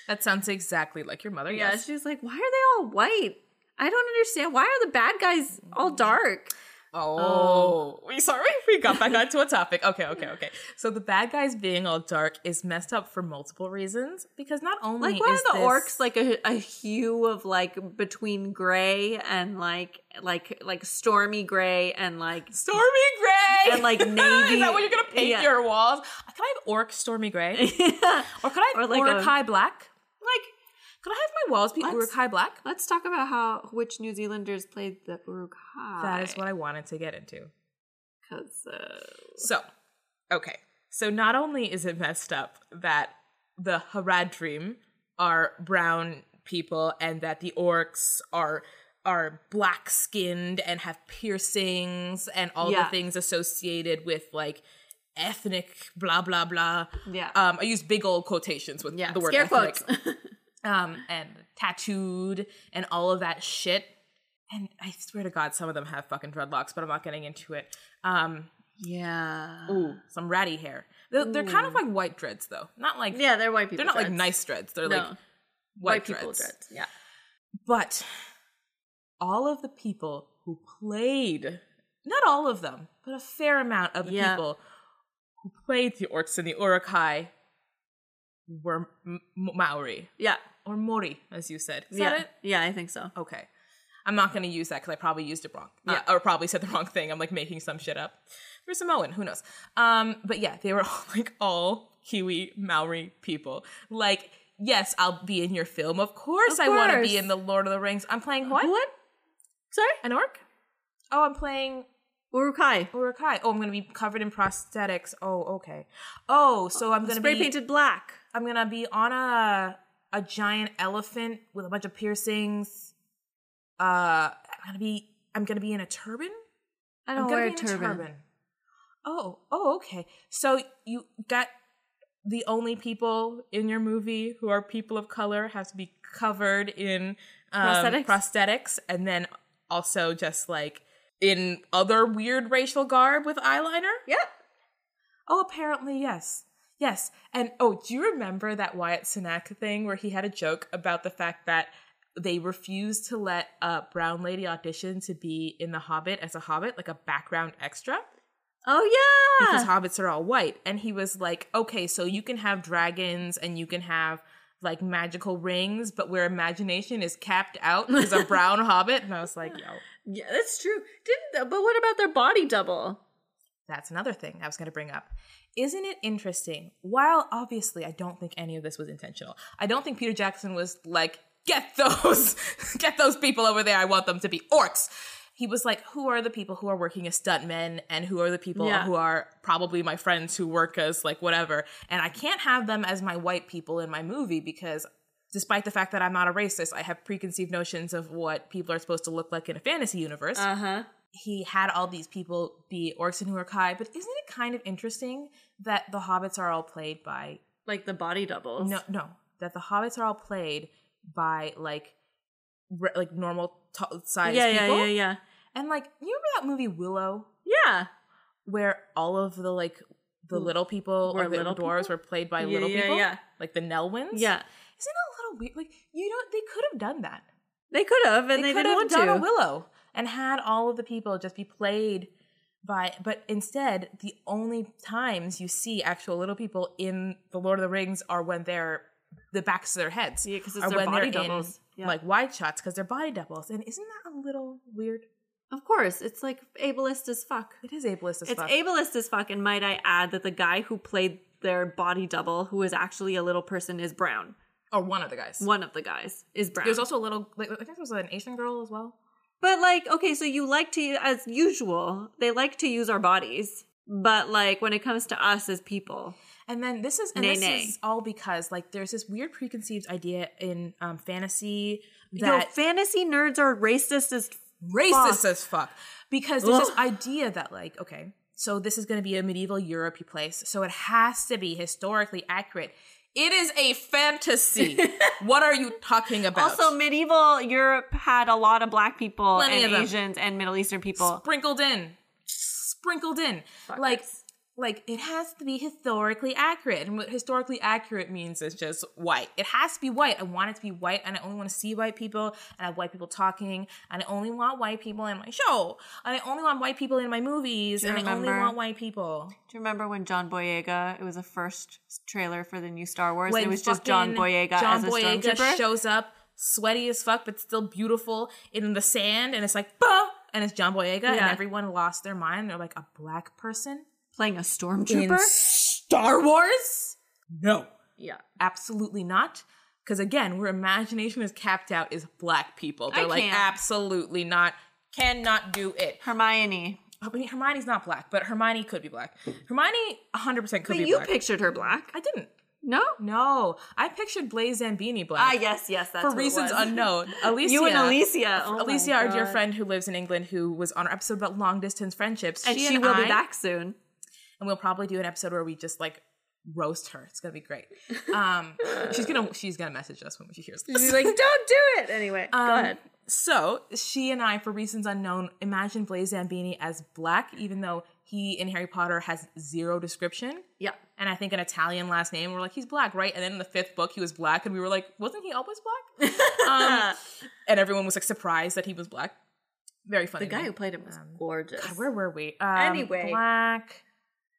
That sounds exactly like your mother. yeah, Yes. she's like, why are they all white? I don't understand. Why are the bad guys all dark? Oh, oh. we sorry we got back onto a topic. Okay, okay, okay. So the bad guys being all dark is messed up for multiple reasons because not only Like, why is are the this- orcs like a, a hue of like between gray and like like like stormy gray and like stormy gray And, like, is that what you're gonna paint yeah. your walls? Can I have orc stormy gray or could I have Or like a- Uruk-hai black? like Could I have my walls be Let's- Uruk-hai black? let's talk about how which New Zealanders played the Uruk-hai. That is what I wanted to get into. because uh, So, okay. So not only is it messed up that the Haradrim are brown people and that the orcs are are black skinned and have piercings and all Yeah. the things associated with like ethnic blah blah blah. yeah Um, I use big old quotations with yeah the word scare ethnic. um, and tattooed and all of that shit. And I swear to God, some of them have fucking dreadlocks, but I'm not getting into it. Um, yeah, ooh, some ratty hair. They're, they're kind of like white dreads, though. Not like yeah, they're white people. they're not like nice dreads. They're No. like white, white, people dreads. dreads. Yeah, But all of the people who played, not all of them, but a fair amount of the Yeah. people who played the orcs and the Uruk-hai were M- Maori yeah, or Mori, as you said. Is yeah, that it? yeah. I think so. Okay. I'm not going to use that because I probably used it wrong. Uh, Yeah. or probably said the wrong thing. I'm like making some shit up. There's Samoan, who knows? Um, but yeah, they were all like all Kiwi Maori people. Like, yes, I'll be in your film. Of course, Of I want to be in the Lord of the Rings. I'm playing what? What? Sorry, An orc? Oh, I'm playing Uruk-hai. Uruk-hai. Oh, I'm going to be covered in prosthetics. Oh, okay. Oh, so I'm going to Spray be painted black. I'm going to be on a a giant elephant with a bunch of piercings. Uh, I'm to be I'm to be in a turban. I don't gonna wear a be in turban. Oh, oh, okay. So you got the only people in your movie who are people of color have to be covered in um, Prosthetics? prosthetics, and then also just like in other weird racial garb with eyeliner. Yep. Oh, apparently yes. Yes. And oh, do you remember that Wyatt Cenac thing where he had a joke about the fact that they refused to let a brown lady audition to be in The Hobbit as a hobbit, like a background extra? Oh yeah. Because hobbits are all white. And he was like, okay, so you can have dragons and you can have like magical rings, but where imagination is capped out is a brown hobbit. And I was like, yo, yeah, that's true. Didn't but what about their body double? That's another thing I was going to bring up. Isn't it interesting? While obviously I don't think any of this was intentional, I don't think Peter Jackson was like, get those, get those people over there. I want them to be orcs. He was like, who are the people who are working as stuntmen and who are the people Yeah. who are probably my friends who work as like whatever. And I can't have them as my white people in my movie because despite the fact that I'm not a racist, I have preconceived notions of what people are supposed to look like in a fantasy universe Uh huh. He had all these people be orcs and Uruk-hai, but isn't it kind of interesting that the hobbits are all played by Like the body doubles. no no that the hobbits are all played by like re- like normal t- sized Yeah, yeah, people yeah, yeah. and like you remember that movie Willow Yeah. where all of the like the little people or the little dwarves people? were played by Yeah, little yeah, people yeah. like the Nelwyns Yeah. isn't that a little weird like you know they could have done that They could have, and they, could didn't have want done to. a Willow and had all of the people just be played by, but instead, the only times you see actual little people in the Lord of the Rings are when they're the backs of their heads, Yeah, because it's their when body they're doubles. in Yeah. like wide shots because they're body doubles. And isn't that a little weird? Of course, it's like ableist as fuck. It is ableist as It's fuck. ableist as fuck, and might I add that the guy who played their body double, who is actually a little person, is brown. or one of the guys. One of the guys is brown. There's also a little. Like, I think there was an Asian girl as well. But like, okay, so you like to, as usual, they like to use our bodies, but like when it comes to us as people, And then this is and Nay, this nay. is all because like there's this weird preconceived idea in um, fantasy yo, that fantasy nerds are racist as racist as fuck. Because there's this idea that like okay so this is going to be a medieval europe place. So it has to be historically accurate it is a fantasy what are you talking about Also, medieval Europe had a lot of black people Plenty and. Asians and Middle Eastern people. sprinkled in sprinkled in like. Like it has to be historically accurate. And what historically accurate means is just white. It has to be white. I want it to be white, and I only want to see white people, and I have white people talking, and I only want white people in my show, and I only want white people in my movies, and I only want white people. Do you remember when John Boyega? It was the first trailer for the new Star Wars. When it was just John Boyega John as a Boyega stormtrooper. shows up, sweaty as fuck, but still beautiful in the sand, and it's like, bah! and it's John Boyega, and everyone lost their mind. They're like, a black person playing a stormtrooper? in stormtrooper. Star Wars? No, yeah. absolutely not. Because again, where imagination is capped out is black people. They're I like, can't. absolutely not, cannot do it. Hermione. I mean, Hermione's not black, but Hermione could be black. Hermione 100% could be black. But be you black. pictured her black. I didn't. No? No, I pictured Blaise Zambini black. Ah, yes, yes. That's for what it reasons was. unknown. Alicia, You and Alicia. Oh my Alicia, our dear God. friend who lives in England, who was on our episode about long distance friendships, And she, and will I- be back soon. And we'll probably do an episode where we just like roast her. It's gonna be great. Um, she's gonna she's gonna message us when she hears this. She's like, don't do it. Anyway, go Um, ahead. So she and I, for reasons unknown, imagine Blaise Zambini as black, even though he in Harry Potter has zero description. Yeah. And I think an Italian last name. We're like, he's black, right? And then in the fifth book, he was black, and we were like, wasn't he always black? um, and everyone was like surprised that he was black. Very funny. the guy who played him was Um, gorgeous. God, where were we? Um, Anyway. black.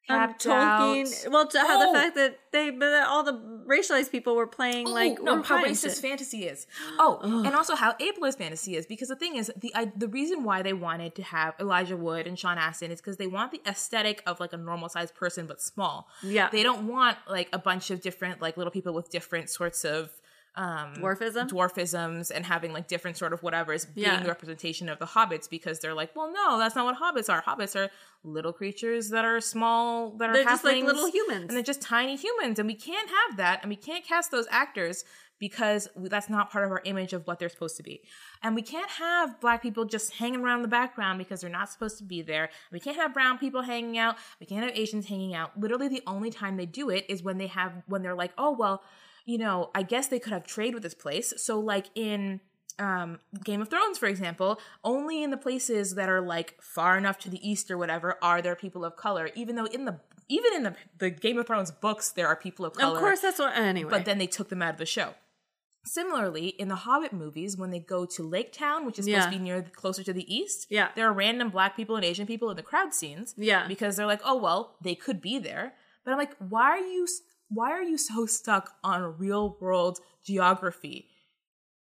Um, capped Tolkien. out. Well, to how Oh! the fact that they, but that all the racialized people were playing like oh, no, how racist shit. fantasy is. Oh, and also how ableist fantasy is. Because the thing is, the I, the reason why they wanted to have Elijah Wood and Sean Astin is because they want the aesthetic of like a normal sized person but small. Yeah. they don't want like a bunch of different like little people with different sorts of um Dwarfism? dwarfisms and having like different sort of whatever's being Yeah. the representation of the hobbits because they're like well no that's not what hobbits are hobbits are little creatures that are small that are They're just like little humans. and they're just tiny humans and we can't have that and we can't cast those actors because that's not part of our image of what they're supposed to be and we can't have black people just hanging around the background because they're not supposed to be there we can't have brown people hanging out we can't have asians hanging out literally the only time they do it is when they have when they're like oh well you know i guess they could have trade with this place so like in um Game of Thrones for example only in the places that are like far enough to the east or whatever are there people of color even though in the even in the the Game of Thrones books there are people of color Of course, that's what. Anyway, but then they took them out of the show similarly in the Hobbit movies when they go to Lake Town which is supposed Yeah. to be near closer to the east Yeah. there are random black people and Asian people in the crowd scenes Yeah. because they're like oh well they could be there but I'm like why are you why are you so stuck on real world geography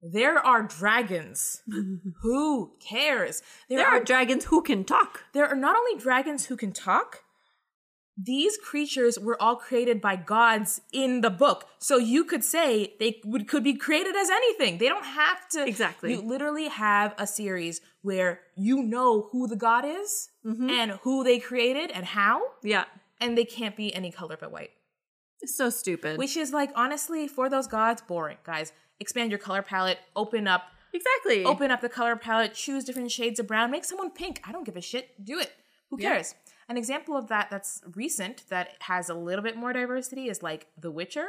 there are dragons. Who cares? there are dragons who can talk. there are not only dragons who can talk, these creatures were all created by gods in the book. So you could say they would could be created as anything. They don't have to Exactly. You literally have a series where you know who the god is mm-hmm. and who they created and how, Yeah, and they can't be any color but white. It's so stupid. Which is like honestly for those gods boring, guys. Expand your color palette, open up exactly. open up the color palette, choose different shades of brown, make someone pink. I don't give a shit. Do it. Who Yeah. cares? An example of that that's recent that has a little bit more diversity is like The Witcher,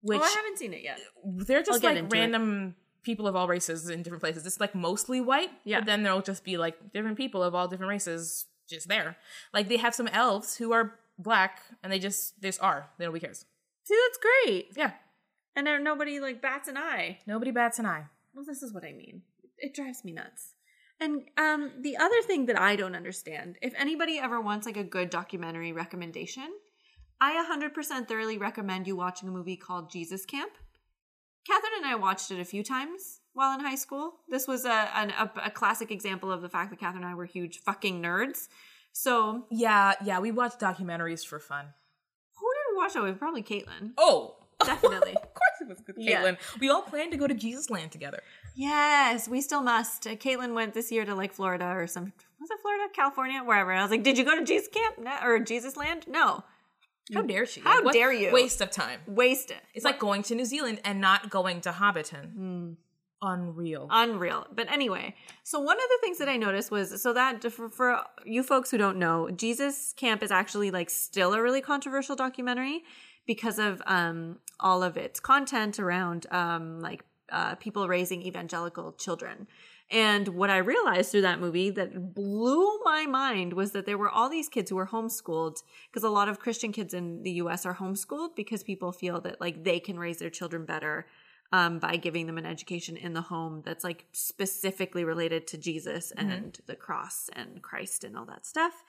which oh, I haven't seen it yet. they're just like into it. random people of all races in different places. It's like mostly white, Yeah. but then there'll just be like different people of all different races just there. Like they have some elves who are black and they just they just are. They nobody cares. See, that's great. Yeah. And there, nobody like bats an eye. Nobody bats an eye. Well, this is what I mean. It drives me nuts. And um, the other thing that I don't understand, if anybody ever wants like a good documentary recommendation, I 100% thoroughly recommend you watching a movie called Jesus Camp. Catherine and I watched it a few times while in high school. This was a, an, a, a classic example of the fact that Catherine and I were huge fucking nerds. So Yeah, yeah, we watch documentaries for fun. who did we watch it with? Probably Caitlin. Oh, Definitely. of course it was with Yeah. Caitlin. We all planned to go to Jesus Land together. Yes, we still must. Uh, Caitlin went this year to like Florida or some was it Florida, California, wherever. And I was like, "Did you go to Jesus Camp no, or Jesus Land?" No, How dare she? How What dare you. Waste of time. waste it. It's like going to New Zealand and not going to Hobbiton. Unreal. unreal. But anyway, so one of the things that I noticed was so that for, for you folks who don't know, Jesus Camp is actually like still a really controversial documentary because of um all of its content around um like uh, people raising evangelical children. And what I realized through that movie that blew my mind was that there were all these kids who were homeschooled because a lot of Christian kids in the US are homeschooled because people feel that like they can raise their children better um, by giving them an education in the home that's like specifically related to Jesus and the cross and Christ and all that stuff.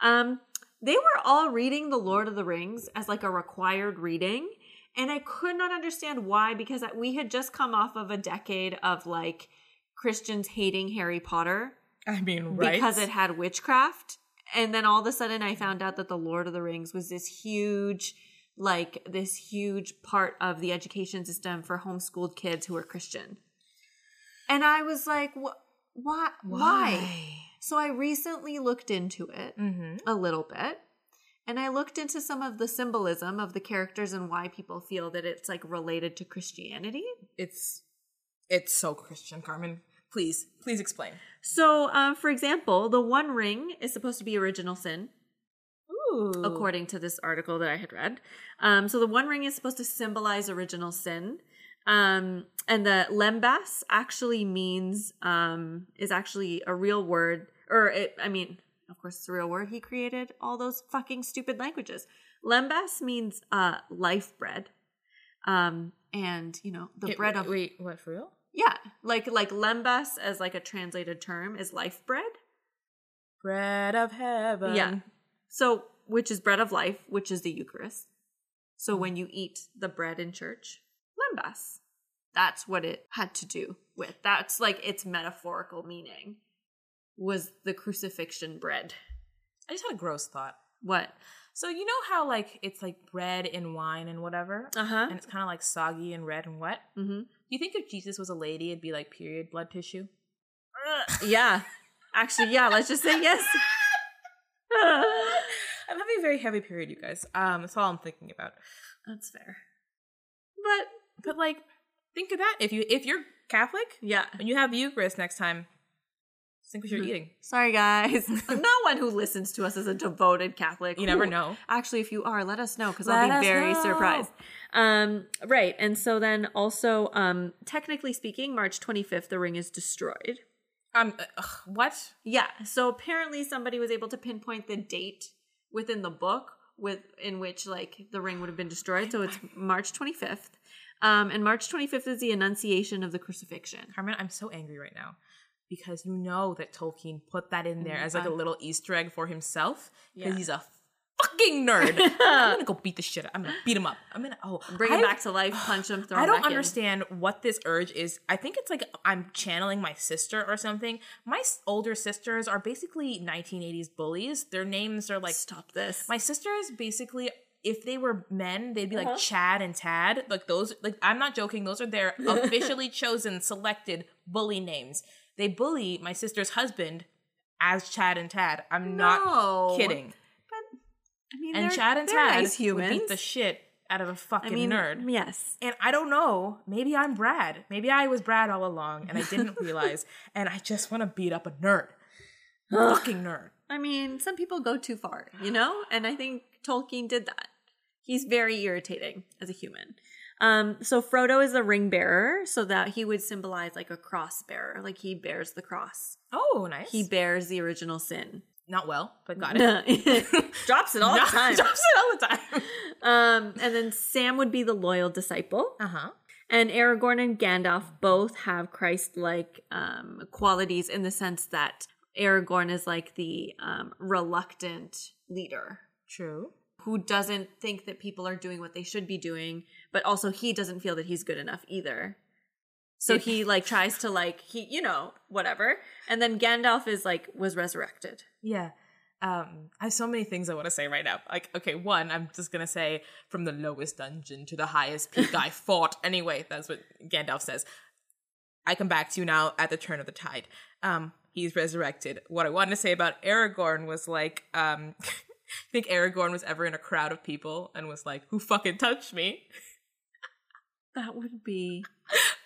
Um, they were all reading The Lord of the Rings as like a required reading. And I could not understand why because we had just come off of a decade of like Christians hating Harry Potter I mean, right? because it had witchcraft. And then all of a sudden I found out that The Lord of the Rings was this huge, like this huge part of the education system for homeschooled kids who are Christian. And I was like, what? Why? Why? So I recently looked into it Mm-hmm. a little bit. And I looked into some of the symbolism of the characters and why people feel that it's like related to Christianity. It's it's so Christian, Carmen. Please, please explain. So, um, for example, the One Ring is supposed to be original sin, Ooh. according to this article that I had read. Um, so the One Ring is supposed to symbolize original sin. Um, and the lembas actually means um, is actually a real word, or it, I mean, of course, it's a real word. He created all those fucking stupid languages. Lembas means uh, life bread, um, and you know the Wait, bread of wait, what for real? yeah, like like lembas as like a translated term is life bread. Bread of heaven. Yeah. So, which is bread of life, which is the Eucharist. So, when you eat the bread in church, lembas. That's what it had to do with. That's like its metaphorical meaning was the crucifixion bread. I just had a gross thought. What? So you know how like it's like bread and wine and whatever, Uh huh. and it's kind of like soggy and red and wet. hmm Do you think if Jesus was a lady, it'd be like period blood tissue? Yeah. Actually, yeah. Let's just say yes. I'm having a very heavy period, you guys. Um, that's all I'm thinking about. That's fair. But But like, think of that. If you if you're Catholic yeah. and you have the Eucharist next time, think what you're eating. Sorry, guys. no one who listens to us is a devoted Catholic. You never Ooh. know. Actually, if you are, let us know because I'll be very know. surprised. Um, right. And so then also, um, technically speaking, March 25th, the ring is destroyed. Um, ugh, what? Yeah. So apparently somebody was able to pinpoint the date within the book with in which like the ring would have been destroyed. So it's March 25th. Um, and March 25th is the Annunciation of the Crucifixion. Carmen, I'm so angry right now because you know that Tolkien put that in there Mm, as like a little Easter egg for himself because Yeah. he's a fucking nerd. I'm gonna go beat the shit. out- I'm gonna beat him up. I'm gonna oh Bring him back to life, punch him, throw him I don't back in. understand what this urge is. I think it's like I'm channeling my sister or something. My older sisters are basically 1980s bullies. Their names are like Stop this. my sisters basically if they were men they'd be Uh-huh. like chad and tad like those like i'm not joking those are their officially chosen selected bully names they bully my sister's husband as chad and tad i'm No. not kidding I mean, and chad and tad nice humans. would beat the shit out of a fucking mean, nerd Yes. and i don't know maybe i'm brad maybe i was brad all along and i didn't realize and i just want to beat up a nerd fucking nerd I mean, some people go too far, you know? And I think Tolkien did that. He's very irritating as a human. Um, so Frodo is the ring bearer, so that he would symbolize like a cross bearer, like he bears the cross. oh nice He bears the original sin. Not well but got it Drops it all the time. drops it all the time Um, and then Sam would be the loyal disciple. uh-huh And Aragorn and Gandalf both have Christ like um, qualities in the sense that Aragorn is like the um, reluctant leader true who doesn't think that people are doing what they should be doing, but also he doesn't feel that he's good enough either. So he like tries to like he you know whatever, and then Gandalf is like was resurrected. Yeah. Um, I have so many things I want to say right now. Like, okay, one, I'm just gonna say from the lowest dungeon to the highest peak I fought. Anyway, that's what Gandalf says. I come back to you now at the turn of the tide. Um, he's resurrected. What I wanted to say about Aragorn was like, um, I think Aragorn was ever in a crowd of people and was like, "Who fucking touched me?" That would be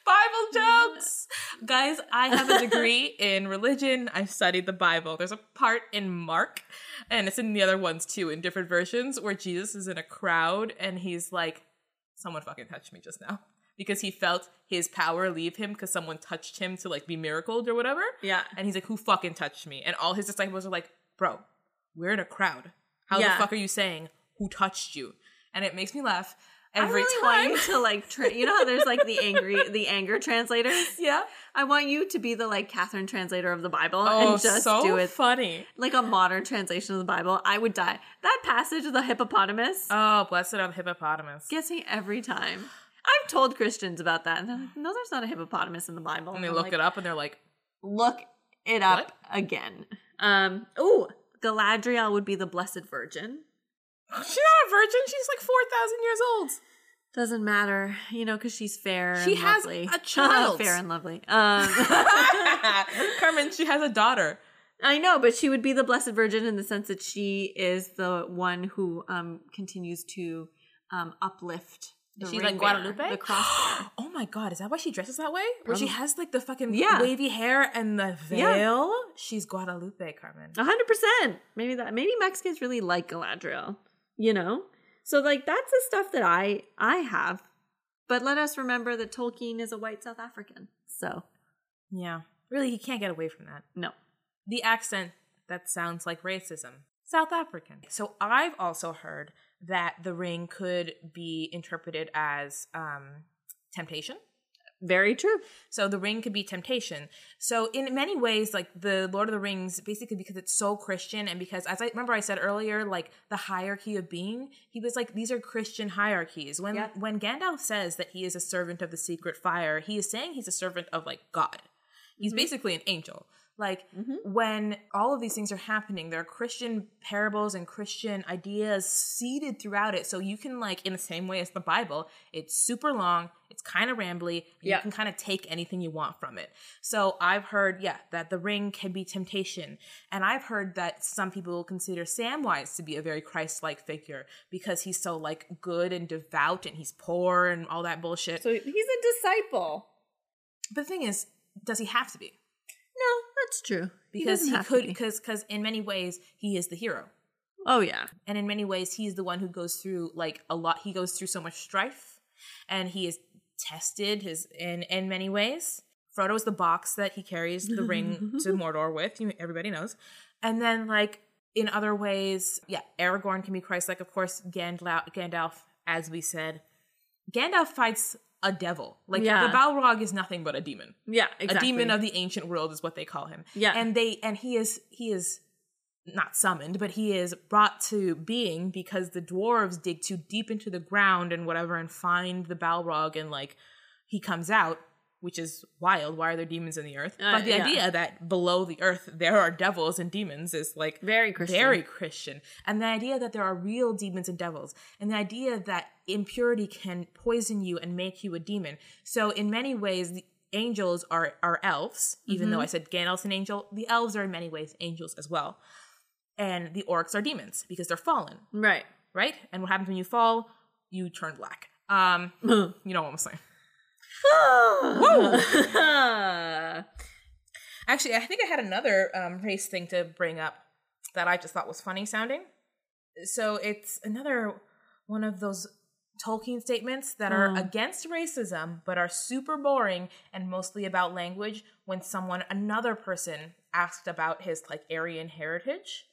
Bible jokes. Guys, I have a degree in religion. I've studied the Bible. There's a part in Mark, and it's in the other ones too, in different versions, where Jesus is in a crowd and he's like, someone fucking touched me just now. Because he felt his power leave him because someone touched him to like be miracled or whatever. Yeah. And he's like, Who fucking touched me? And all his disciples are like, Bro, we're in a crowd. How Yeah. the fuck are you saying who touched you? And it makes me laugh I every really time. want you to like, tra- you know how there's like the angry, the anger translators. yeah. I want you to be the like Catherine translator of the Bible Oh, and just so do it funny. like a modern translation of the Bible. I would die. That passage of the hippopotamus Oh, blessed are the hippopotamus. gets me every time. I've told Christians about that, and they're like, "No, there's not a hippopotamus in the Bible." and they I'm look like, it up and they're like, Look it up again. Um. oh Galadriel would be the Blessed Virgin. She's not a virgin. She's like 4,000 years old. Doesn't matter, you know, because she's fair. She and has lovely. a child. fair and lovely. Um, Carmen, she has a daughter. I know, but she would be the Blessed Virgin in the sense that she is the one who um continues to um uplift. The Is she ring like bearer, Guadalupe? the cross. Oh my god, is that why she dresses that way? Where she has like the fucking Yeah. wavy hair and the Yeah. veil? She's Guadalupe, Carmen. A hundred percent. Maybe that. Maybe Mexicans really like Galadriel. You know, so like that's the stuff that I I have. But let us remember that Tolkien is a white South African. So Yeah. Really, he can't get away from that. no. The accent that sounds like racism. South African. So I've also heard that the ring could be interpreted as um temptation. Very true. So the ring could be temptation. So in many ways, like the Lord of the Rings, basically because it's so Christian and because as I remember I said earlier, like the hierarchy of being, he was like, these are Christian hierarchies. When when Gandalf says that he is a servant of the secret fire, he is saying he's a servant of like God. He's mm-hmm. basically an angel. Like mm-hmm. when all of these things are happening, there are Christian parables and Christian ideas seeded throughout it. So you can like in the same way as the Bible, it's super long, it's kind of rambly, Yeah. you can kind of take anything you want from it. So I've heard, yeah, that the ring can be temptation. And I've heard that some people will consider Samwise to be a very Christ-like figure because he's so like good and devout and he's poor and all that bullshit. So he's a disciple. but the thing is, does he have to be? No, that's true. Because doesn't he, could because because in many ways he is the hero. Oh yeah. and in many ways he's the one who goes through like a lot he goes through so much strife and he is tested his in in many ways Frodo is the box that he carries the ring to mordor with you everybody knows and then like in other ways yeah aragorn can be christ-like of course gandalf gandalf as we said gandalf fights a devil like Yeah. the balrog is nothing but a demon Yeah, exactly. a demon of the ancient world is what they call him. Yeah. And they and he is he is not summoned, but he is brought to being because the dwarves dig too deep into the ground and whatever and find the Balrog and like he comes out, which is wild. Why are there demons in the earth? Uh, but the yeah. idea that below the earth there are devils and demons is like Very Christian. very Christian. And the idea that there are real demons and devils, and the idea that impurity can poison you and make you a demon. So, in many ways, the angels are, are elves, even though I said Gandalf's an angel. The elves are in many ways angels as well. And the orcs are demons because they're fallen, right. right? And what happens when you fall? You turn black. Um, you know what I'm saying. Actually, I think I had another um, race thing to bring up that I just thought was funny sounding. So it's another one of those Tolkien statements that are Mm. against racism but are super boring and mostly about language when someone another person asked about his like Aryan heritage.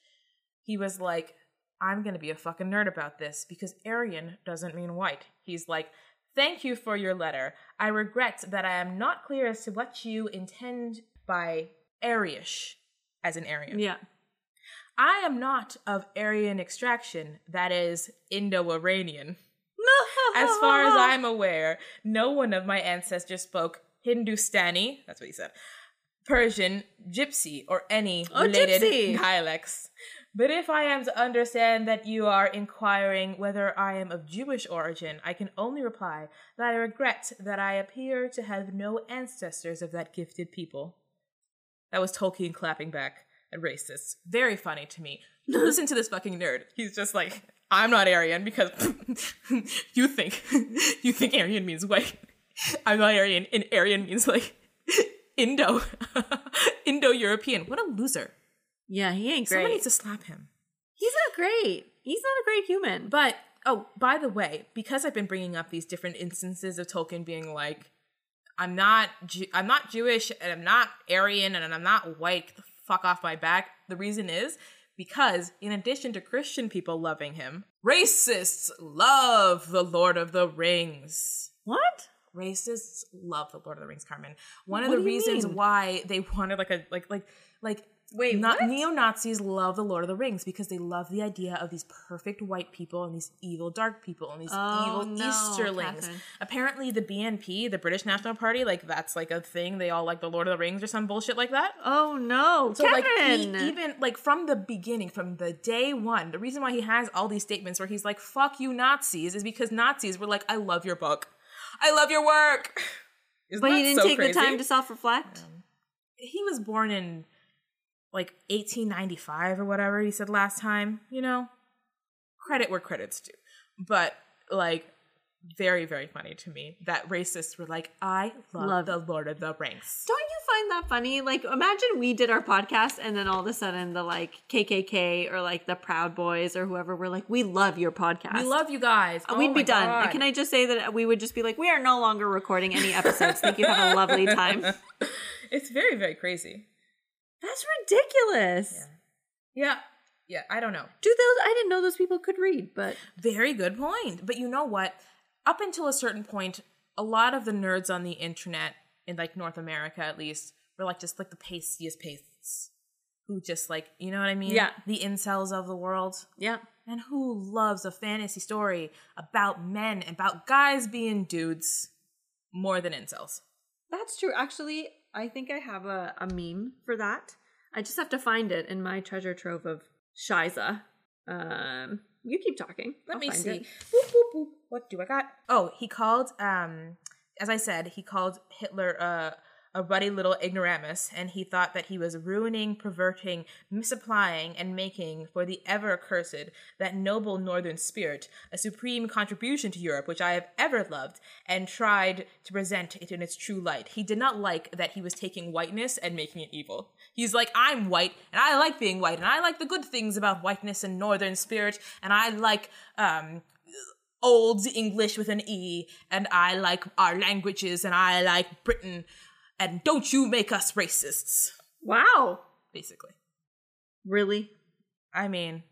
He was like, I'm going to be a fucking nerd about this because Aryan doesn't mean white. He's like, Thank you for your letter. I regret that I am not clear as to what you intend by Aryish as an Aryan. yeah. I am not of Aryan extraction, that is, Indo Iranian. As far as I'm aware, no one of my ancestors spoke Hindustani, that's what he said, Persian, Gypsy, or any Oh, related Gypsy. dialects. But if I am to understand that you are inquiring whether I am of Jewish origin, I can only reply that I regret that I appear to have no ancestors of that gifted people. That was Tolkien clapping back at racists. Very funny to me. Listen to this fucking nerd. He's just like, I'm not Aryan because you think you think Aryan means white. I'm not Aryan, and Aryan means like Indo, Indo-European. What a loser! Yeah, he ain't Someone great. needs to slap him. He's not great. He's not a great human. But oh, by the way, because I've been bringing up these different instances of Tolkien being like, I'm not, Ju- I'm not Jewish, and I'm not Aryan, and I'm not white. Get the fuck off my back. The reason is because, in addition to Christian people loving him, racists love the Lord of the Rings. What? Racists love the Lord of the Rings, Carmen. One of What the reasons mean? why they wanted like a like like like Wait, not what? neo Nazis love the Lord of the Rings because they love the idea of these perfect white people and these evil dark people and these Oh, evil no, Easterlings. Catherine. Apparently, the BNP, the British National Party, like that's like a thing. They all like the Lord of the Rings or some bullshit like that. Oh no, So like he, even like from the beginning, from the day one, the reason why he has all these statements where he's like "fuck you Nazis" is because Nazis were like, "I love your book, I love your work." Isn't but he didn't so take crazy? the time to self-reflect. Um, he was born in like 1895 or whatever he said last time. You know, credit where credit's due, but like. Very, very funny to me that racists were like, I love, Love- the Lord of the Rings. Don't you find that funny? Like, imagine we did our podcast and then all of a sudden the like KKK or like the Proud Boys or whoever were like, "We love your podcast. We love you guys. Uh, oh We'd be done. God. Can I just say that we would just be like, we are no longer recording any episodes. Thank you. Have a lovely time. it's very, very crazy. That's ridiculous. Yeah. Yeah, I don't know. Do those? I didn't know those people could read, but Very good point. But you know what? Up until a certain point, a lot of the nerds on the internet, in like North America at least, were like just like the pastiest pastes. Who just like, you know what I mean? Yeah. The incels of the world. yeah. And who loves a fantasy story about men, about guys being dudes more than incels? That's true. Actually, I think I have a, a meme for that. I just have to find it in my treasure trove of Shiza. Um, you keep talking. Let I'll me see. Boop, boop, boop. What do I got? Oh, he called, um, as I said, he called Hitler uh, a ruddy little ignoramus, and he thought that he was ruining, perverting, misapplying, and making for the ever accursed that noble northern spirit a supreme contribution to Europe which I have ever loved, and tried to present it in its true light. He did not like that he was taking whiteness and making it evil. He's like, I'm white, and I like being white, and I like the good things about whiteness and northern spirit, and I like um old English with an E, and I like our languages, and I like Britain, and don't you make us racists, Wow. basically. Really? I mean,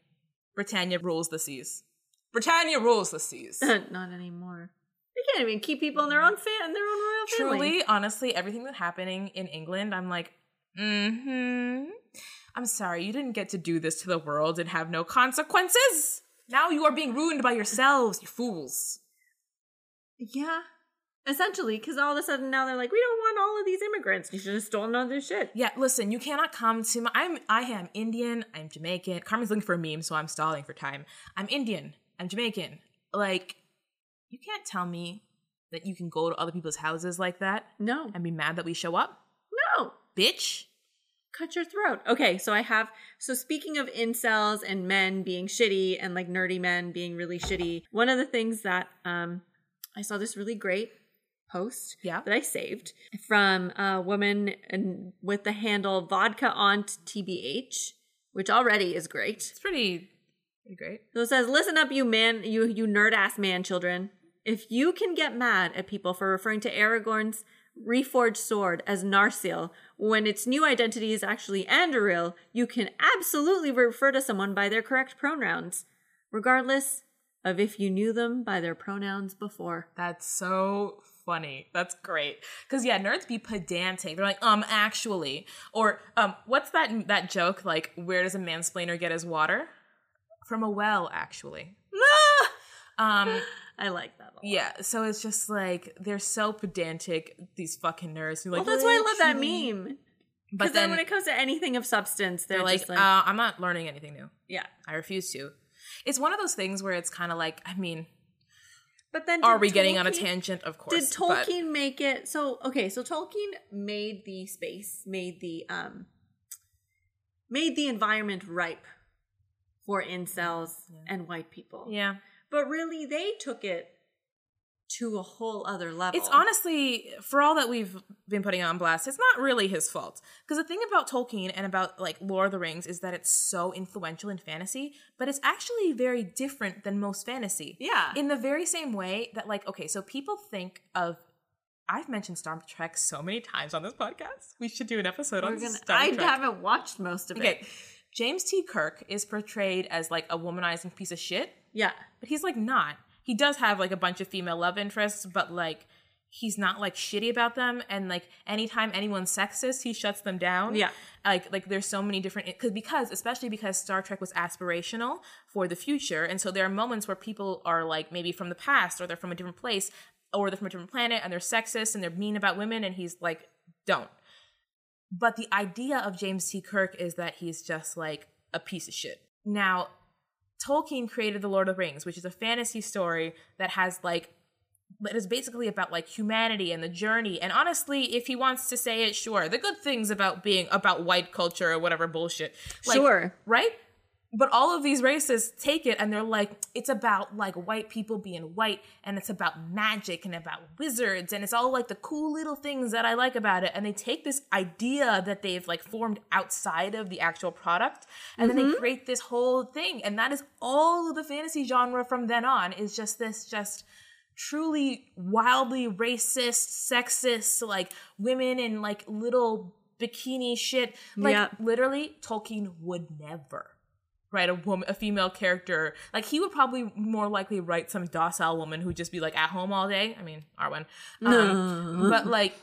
Britannia rules the seas. Britannia rules the seas. Not anymore. They can't even keep people in their own fan, in their own royal family. Truly, honestly, everything that's happening in England, I'm like, mm-hmm. I'm sorry, you didn't get to do this to the world and have no consequences. Now you are being ruined by yourselves, you fools. Yeah. Essentially, because all of a sudden now they're like, we don't want all of these immigrants. You should have stolen all this shit. Yeah, listen, you cannot come to my I'm I am Indian, I'm Jamaican. Carmen's looking for a meme, so I'm stalling for time. I'm Indian, I'm Jamaican. Like, you can't tell me that you can go to other people's houses like that No. and be mad that we show up. No. Bitch. Cut your throat. Okay, so I have. So speaking of incels and men being shitty and like nerdy men being really shitty, one of the things that um I saw this really great post Yeah. that I saved from a woman and with the handle vodka aunt tbh, which already is great. It's pretty pretty great. So it says, "Listen up, you man, you you nerd ass man children. If you can get mad at people for referring to Aragorn's reforged sword as Narsil when its new identity is actually Anduril, you can absolutely refer to someone by their correct pronouns, regardless of if you knew them by their pronouns before." That's so funny. That's great. Cause yeah, nerds be pedantic. They're like, um, actually. Or um, what's that that joke? Like, where does a mansplainer get his water? From a well, actually. Um I like that. A lot. Yeah, so it's just like they're so pedantic, these fucking nerds. You're Well, like, that's why I love that meme. But then, then, when it comes to anything of substance, they're, they're like, just like, uh, I'm not learning anything new. yeah. I refuse to. It's one of those things where it's kind of like, I mean, But then, are we getting on a tangent? Of course. Did but- Tolkien make it so okay, so Tolkien made the space, made the um made the environment ripe for incels and white people. yeah, But really they took it to a whole other level. It's honestly, for all that we've been putting on blast, it's not really his fault. Because the thing about Tolkien and about like Lord of the Rings is that it's so influential in fantasy, but it's actually very different than most fantasy. Yeah. In the very same way that, like, okay, so people think of. I've mentioned Star Trek so many times on this podcast. We should do an episode We're on gonna, Star I Trek. haven't watched most of Okay, it. James T. Kirk is portrayed as like a womanizing piece of shit, Yeah. but he's like not. He does have like a bunch of female love interests, but like he's not like shitty about them. And like anytime anyone's sexist, he shuts them down. Yeah. Like like there's so many different because because especially because Star Trek was aspirational for the future, and so there are moments where people are like maybe from the past or they're from a different place or they're from a different planet and they're sexist and they're mean about women, and he's like, don't. But the idea of James T. Kirk is that he's just like a piece of shit. Now, Tolkien created The Lord of the Rings, which is a fantasy story that has like that is basically about like humanity and the journey. And honestly, if he wants to say it, sure. The good things about being about white culture or whatever bullshit. Like, Sure. Right? But all of these races take it and they're like, it's about like white people being white and it's about magic and about wizards and it's all like the cool little things that I like about it. And they take this idea that they've like formed outside of the actual product and then they mm-hmm. create this whole thing. And that is all of the fantasy genre from then on is just this just truly wildly racist, sexist, like women in like little bikini shit. Like Yeah. literally, Tolkien would never write a woman, a female character. Like he would probably more likely write some docile woman who'd just be like at home all day. I mean, Arwen. Um, but like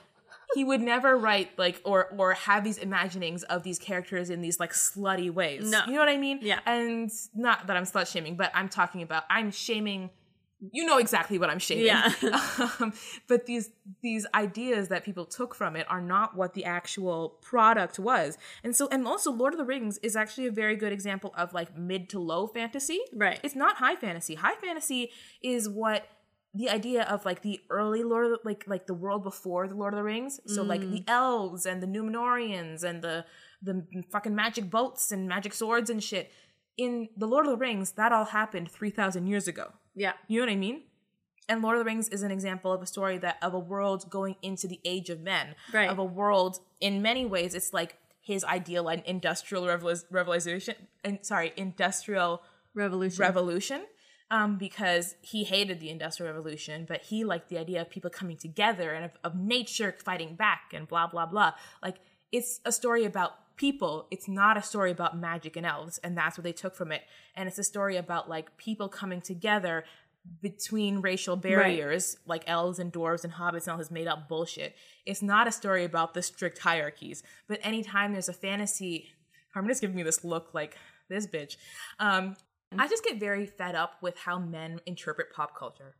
he would never write like or or have these imaginings of these characters in these like slutty ways. No. You know what I mean? Yeah. And not that I'm slut shaming, but I'm talking about I'm shaming you know exactly what I'm shaming. Yeah. um, but these these ideas that people took from it are not what the actual product was. And so and also Lord of the Rings is actually a very good example of like mid to low fantasy. Right. It's not high fantasy. High fantasy is what the idea of like the early Lord of the, like like the world before the Lord of the Rings. So like the elves and the Numenoreans and the the fucking magic boats and magic swords and shit. In the Lord of the Rings, that all happened 3000 years ago. Yeah. You know what I mean? And Lord of the Rings is an example of a story that of a world going into the age of men. Right. Of a world in many ways it's like his ideal and industrial revol- revelation and sorry, industrial Revolution. revolution. Um, because he hated the industrial revolution, but he liked the idea of people coming together and of, of nature fighting back and blah blah blah. Like it's a story about people. It's not a story about magic and elves, and that's what they took from it. And it's a story about like people coming together between racial barriers, like elves and dwarves and hobbits and all this made up bullshit. It's not a story about the strict hierarchies. But anytime there's a fantasy, Carmen is giving me this look like this bitch. Um, I just get very fed up with how men interpret pop culture.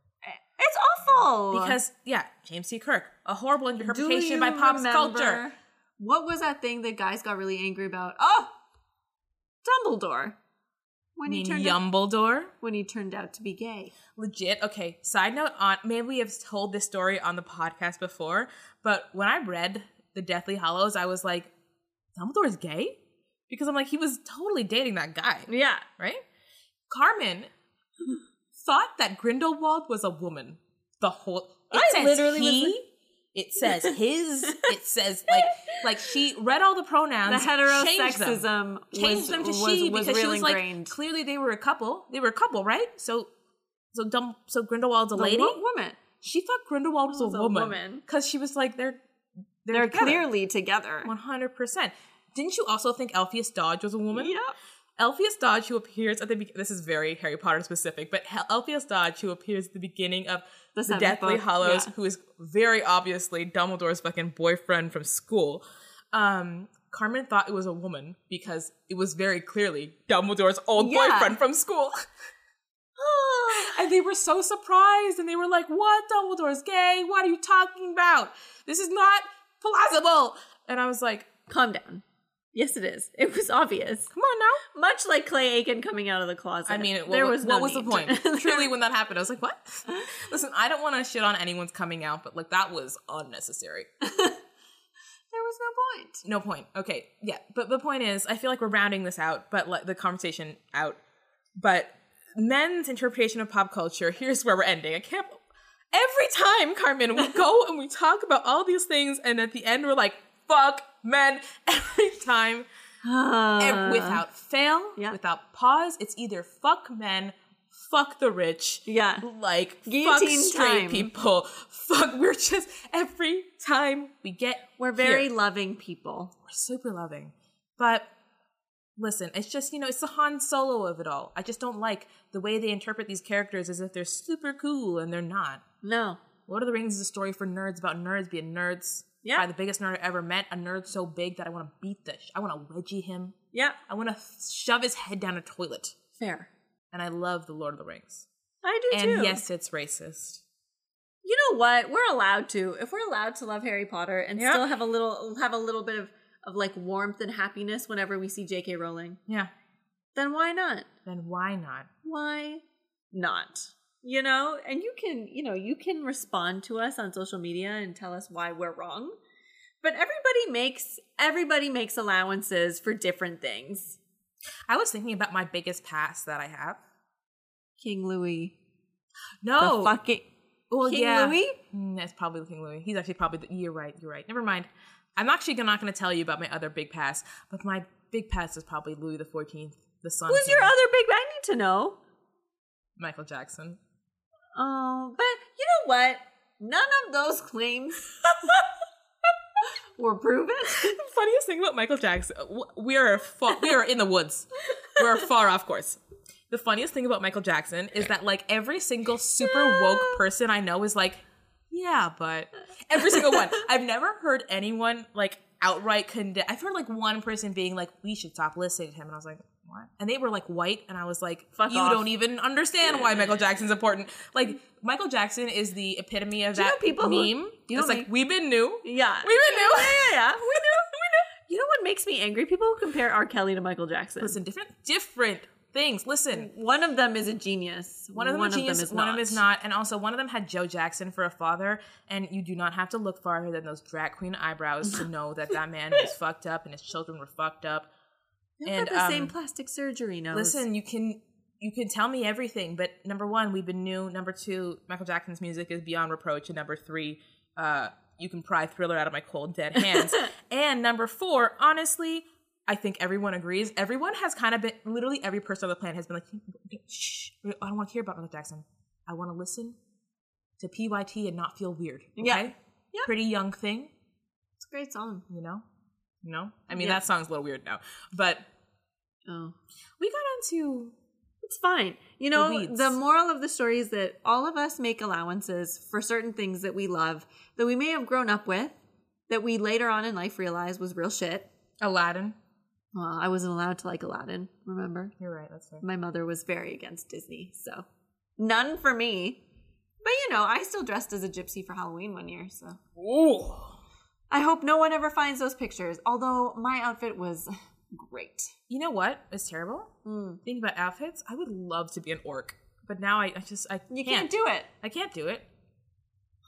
it's awful. Because, yeah, James C. Kirk, a horrible interpretation by pop culture. What was that thing that guys got really angry about? Oh, Dumbledore. When he turned out, Yumbledore. when he turned out to be gay. Legit. Okay, side note on maybe we have told this story on the podcast before, but when I read The Deathly Hallows, I was like, Dumbledore's gay? Because I'm like, he was totally dating that guy, Yeah. right? Carmen thought that Grindelwald was a woman. The whole it I literally was he, it says his, it says like like she read all the The pronouns, them heterosexism changed was, them to was, she was because she was like ingrained. clearly they were a couple. They were a couple, right? So so dumb so Grindelwald's a The lady. wo- woman. She thought Grindelwald was, Was a woman because she was like they're they're, They're together. clearly together. one hundred percent. Didn't you also think Elphias Dodge was a woman? Yep. Elphias Dodge, who appears at the be- this is very Harry Potter specific, but Elphias Dodge, who appears at the beginning of The the, Deathly book, Hallows, yeah. who is very obviously Dumbledore's fucking boyfriend from school. Um, Carmen thought it was a woman because it was very clearly Dumbledore's old Yeah. boyfriend from school. and they were so surprised, and they were like, "What? Dumbledore's gay? What are you talking about? This is not plausible." And I was like, Calm down. Yes, it is. It was obvious. "Come on now." Much like Clay Aiken coming out of the closet. I mean, what, there was what no was the point? Truly, when that happened, I was like, "What?" Listen, I don't want to shit on anyone's coming out, but like that was unnecessary. there was no point. No point. Okay, yeah, but the point is, I feel like we're rounding this out, but let the conversation out. But men's interpretation of pop culture. Here's where we're ending. I can't. Every time, Carmen, we go and we talk about all these things, and at the end, we're like, fuck men. Every time, ev- without fail, Uh. yeah. without pause, it's either fuck men, fuck the rich, Yeah. like fuck Guillotine straight time. people, fuck. We're just every time we get We're here, very loving people. we're super loving, but listen, it's just you know it's the Han Solo of it all. I just don't like the way they interpret these characters as if they're super cool and they're not. No. Lord of the Rings is a story for nerds about nerds being nerds. Yeah. By the biggest nerd I ever met, a nerd so big that I want to beat the. Sh- I want to wedgie him. Yeah. I want to shove his head down a toilet. Fair. And I love the Lord of the Rings. I do And too. yes, it's racist. You know what? We're allowed to. If we're allowed to love Harry Potter and Yeah. still have a little have a little bit of of like warmth and happiness whenever we see J.K. Rowling, Yeah. then why not? Then why not? Why not? You know, and you can, you know, you can respond to us on social media and tell us why we're wrong. But everybody makes everybody makes allowances for different things. I was thinking about my biggest past that I have. King Louis. No. The fucking well, King yeah. Louis? Mm, that's probably King Louis. He's actually probably. The, you're right. You're right. Never mind. I'm actually not going to tell you about my other big past, but my big past is probably Louis the Fourteenth, the son. Who's your other big I need to know. Michael Jackson. Oh, but you know what? None of those claims were proven. the funniest thing about Michael Jackson, uh, we are far, we are in the woods. We're far off course. The funniest thing about Michael Jackson is that like every single super woke person I know is like, yeah, but every single one. I've never heard anyone like outright condemn. I've heard like one person being like, we should stop listening to him, and I was like. And they were like white, and I was like, Fuck "You off. don't even understand why Michael Jackson's important." Like Michael Jackson is the epitome of you know that people who- meme. you know it's like me- we've been new, Yeah. we've been new. Yeah, yeah, yeah. We knew. We knew. You know what makes me angry? People who compare R. Kelly to Michael Jackson. Listen, different different things. Listen, One of them is a genius. one of them is genius, one not. of them is not, and also one of them had Joe Jackson for a father. And you do not have to look farther than those drag queen eyebrows to know that that man was fucked up and his children were fucked up. And, got the same um, plastic surgery nose. Listen, you can you can tell me everything, but number one, we've been new. Number two, Michael Jackson's music is beyond reproach, and number three, uh, you can pry Thriller out of my cold dead hands. and number four, honestly, I think everyone agrees. Everyone has kind of been, literally every person on the planet has been like, shh, I don't want to hear about Michael Jackson. I want to listen to PYT and not feel weird. Okay? Yeah. Yeah. Pretty young thing, It's a great song. you know? Know? I mean, Yeah. that song's a little weird now, but Oh. we got into It's fine. You know, weeds. the moral of the story is that all of us make allowances for certain things that we love, that we may have grown up with, that we later on in life realize was real shit. Aladdin. Well, I wasn't allowed to like Aladdin, remember? You're right, that's right. My mother was very against Disney, so none for me. But you know, I still dressed as a gypsy for Halloween one year, so Ooh. I hope no one ever finds those pictures. Although my outfit was great. You know what is terrible? Mm. Thinking about outfits, I would love to be an orc, but now I, I just I You can't. can't do it, I can't do it.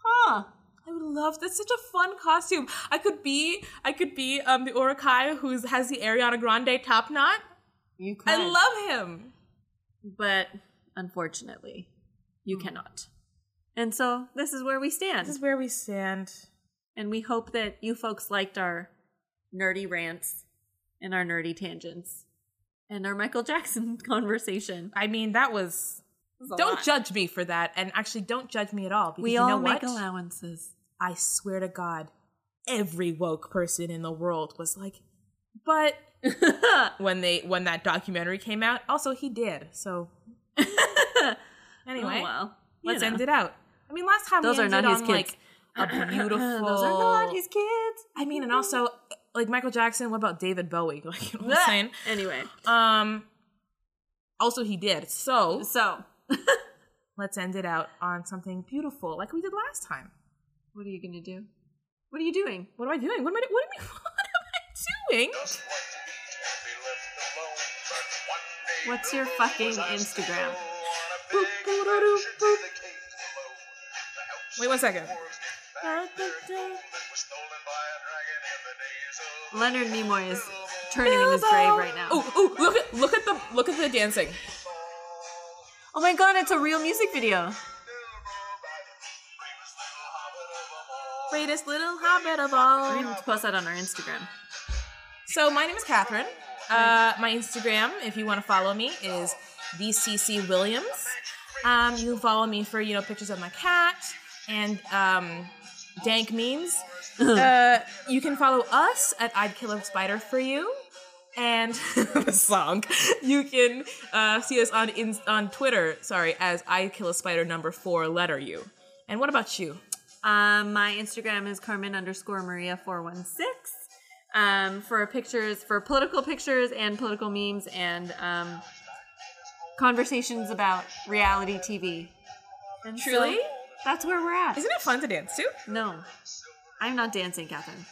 huh? I would love that's such a fun costume. I could be I could be um the Uruk-hai who has the Ariana Grande top knot. You could. I love him. but unfortunately, you cannot. And so this is where we stand. This is where we stand. And we hope that you folks liked our nerdy rants and our nerdy tangents and our Michael Jackson conversation. I mean, that was was don't lot. judge me for that, and actually don't judge me at all. Because We you all know make what? allowances. I swear to God, every woke person in the world was like, but when they when that documentary came out, also he did. So anyway, Oh, well. let's know. end it out. I mean, last time Those we are ended not his on kids. like a beautiful. Those are not his kids. I mean, and also like Michael Jackson. What about David Bowie? Like you know what I'm saying. Anyway, Um. Also, he did. So so let's end it out on something beautiful, like we did last time. what are you gonna do? What are you doing? What am I doing? What am I? What am I? What am I doing? What's your fucking Instagram? Wait one second. Leonard Nimoy is turning in his grave right now. Oh, oh, look at look at the look at the dancing. Oh my god, it's a real music video. Greatest little hobbit of all. We're to post that on our Instagram. So my name is Catherine. Uh, my Instagram, if you want to follow me, is VCC Williams. Um, you can follow me for you know pictures of my cat and um, dank memes. uh, you can follow us at I'd Kill a Spider for You. And the song. You can uh, see us on in, on Twitter. Sorry, as I kill a spider number four letter U. And what about you? Um, my Instagram is Carmen underscore Maria four one six. Um, for pictures, for political pictures and political memes and um, conversations about reality TV. And so Truly? That's where we're at. Isn't it fun to dance to? No, I'm not dancing, Catherine.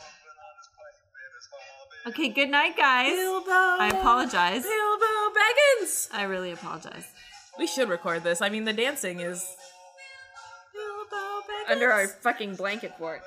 Okay, good night, guys. Bilbo. I apologize. Bilbo Baggins. I really apologize. We should record this. I mean, the dancing is. Under our fucking blanket fort.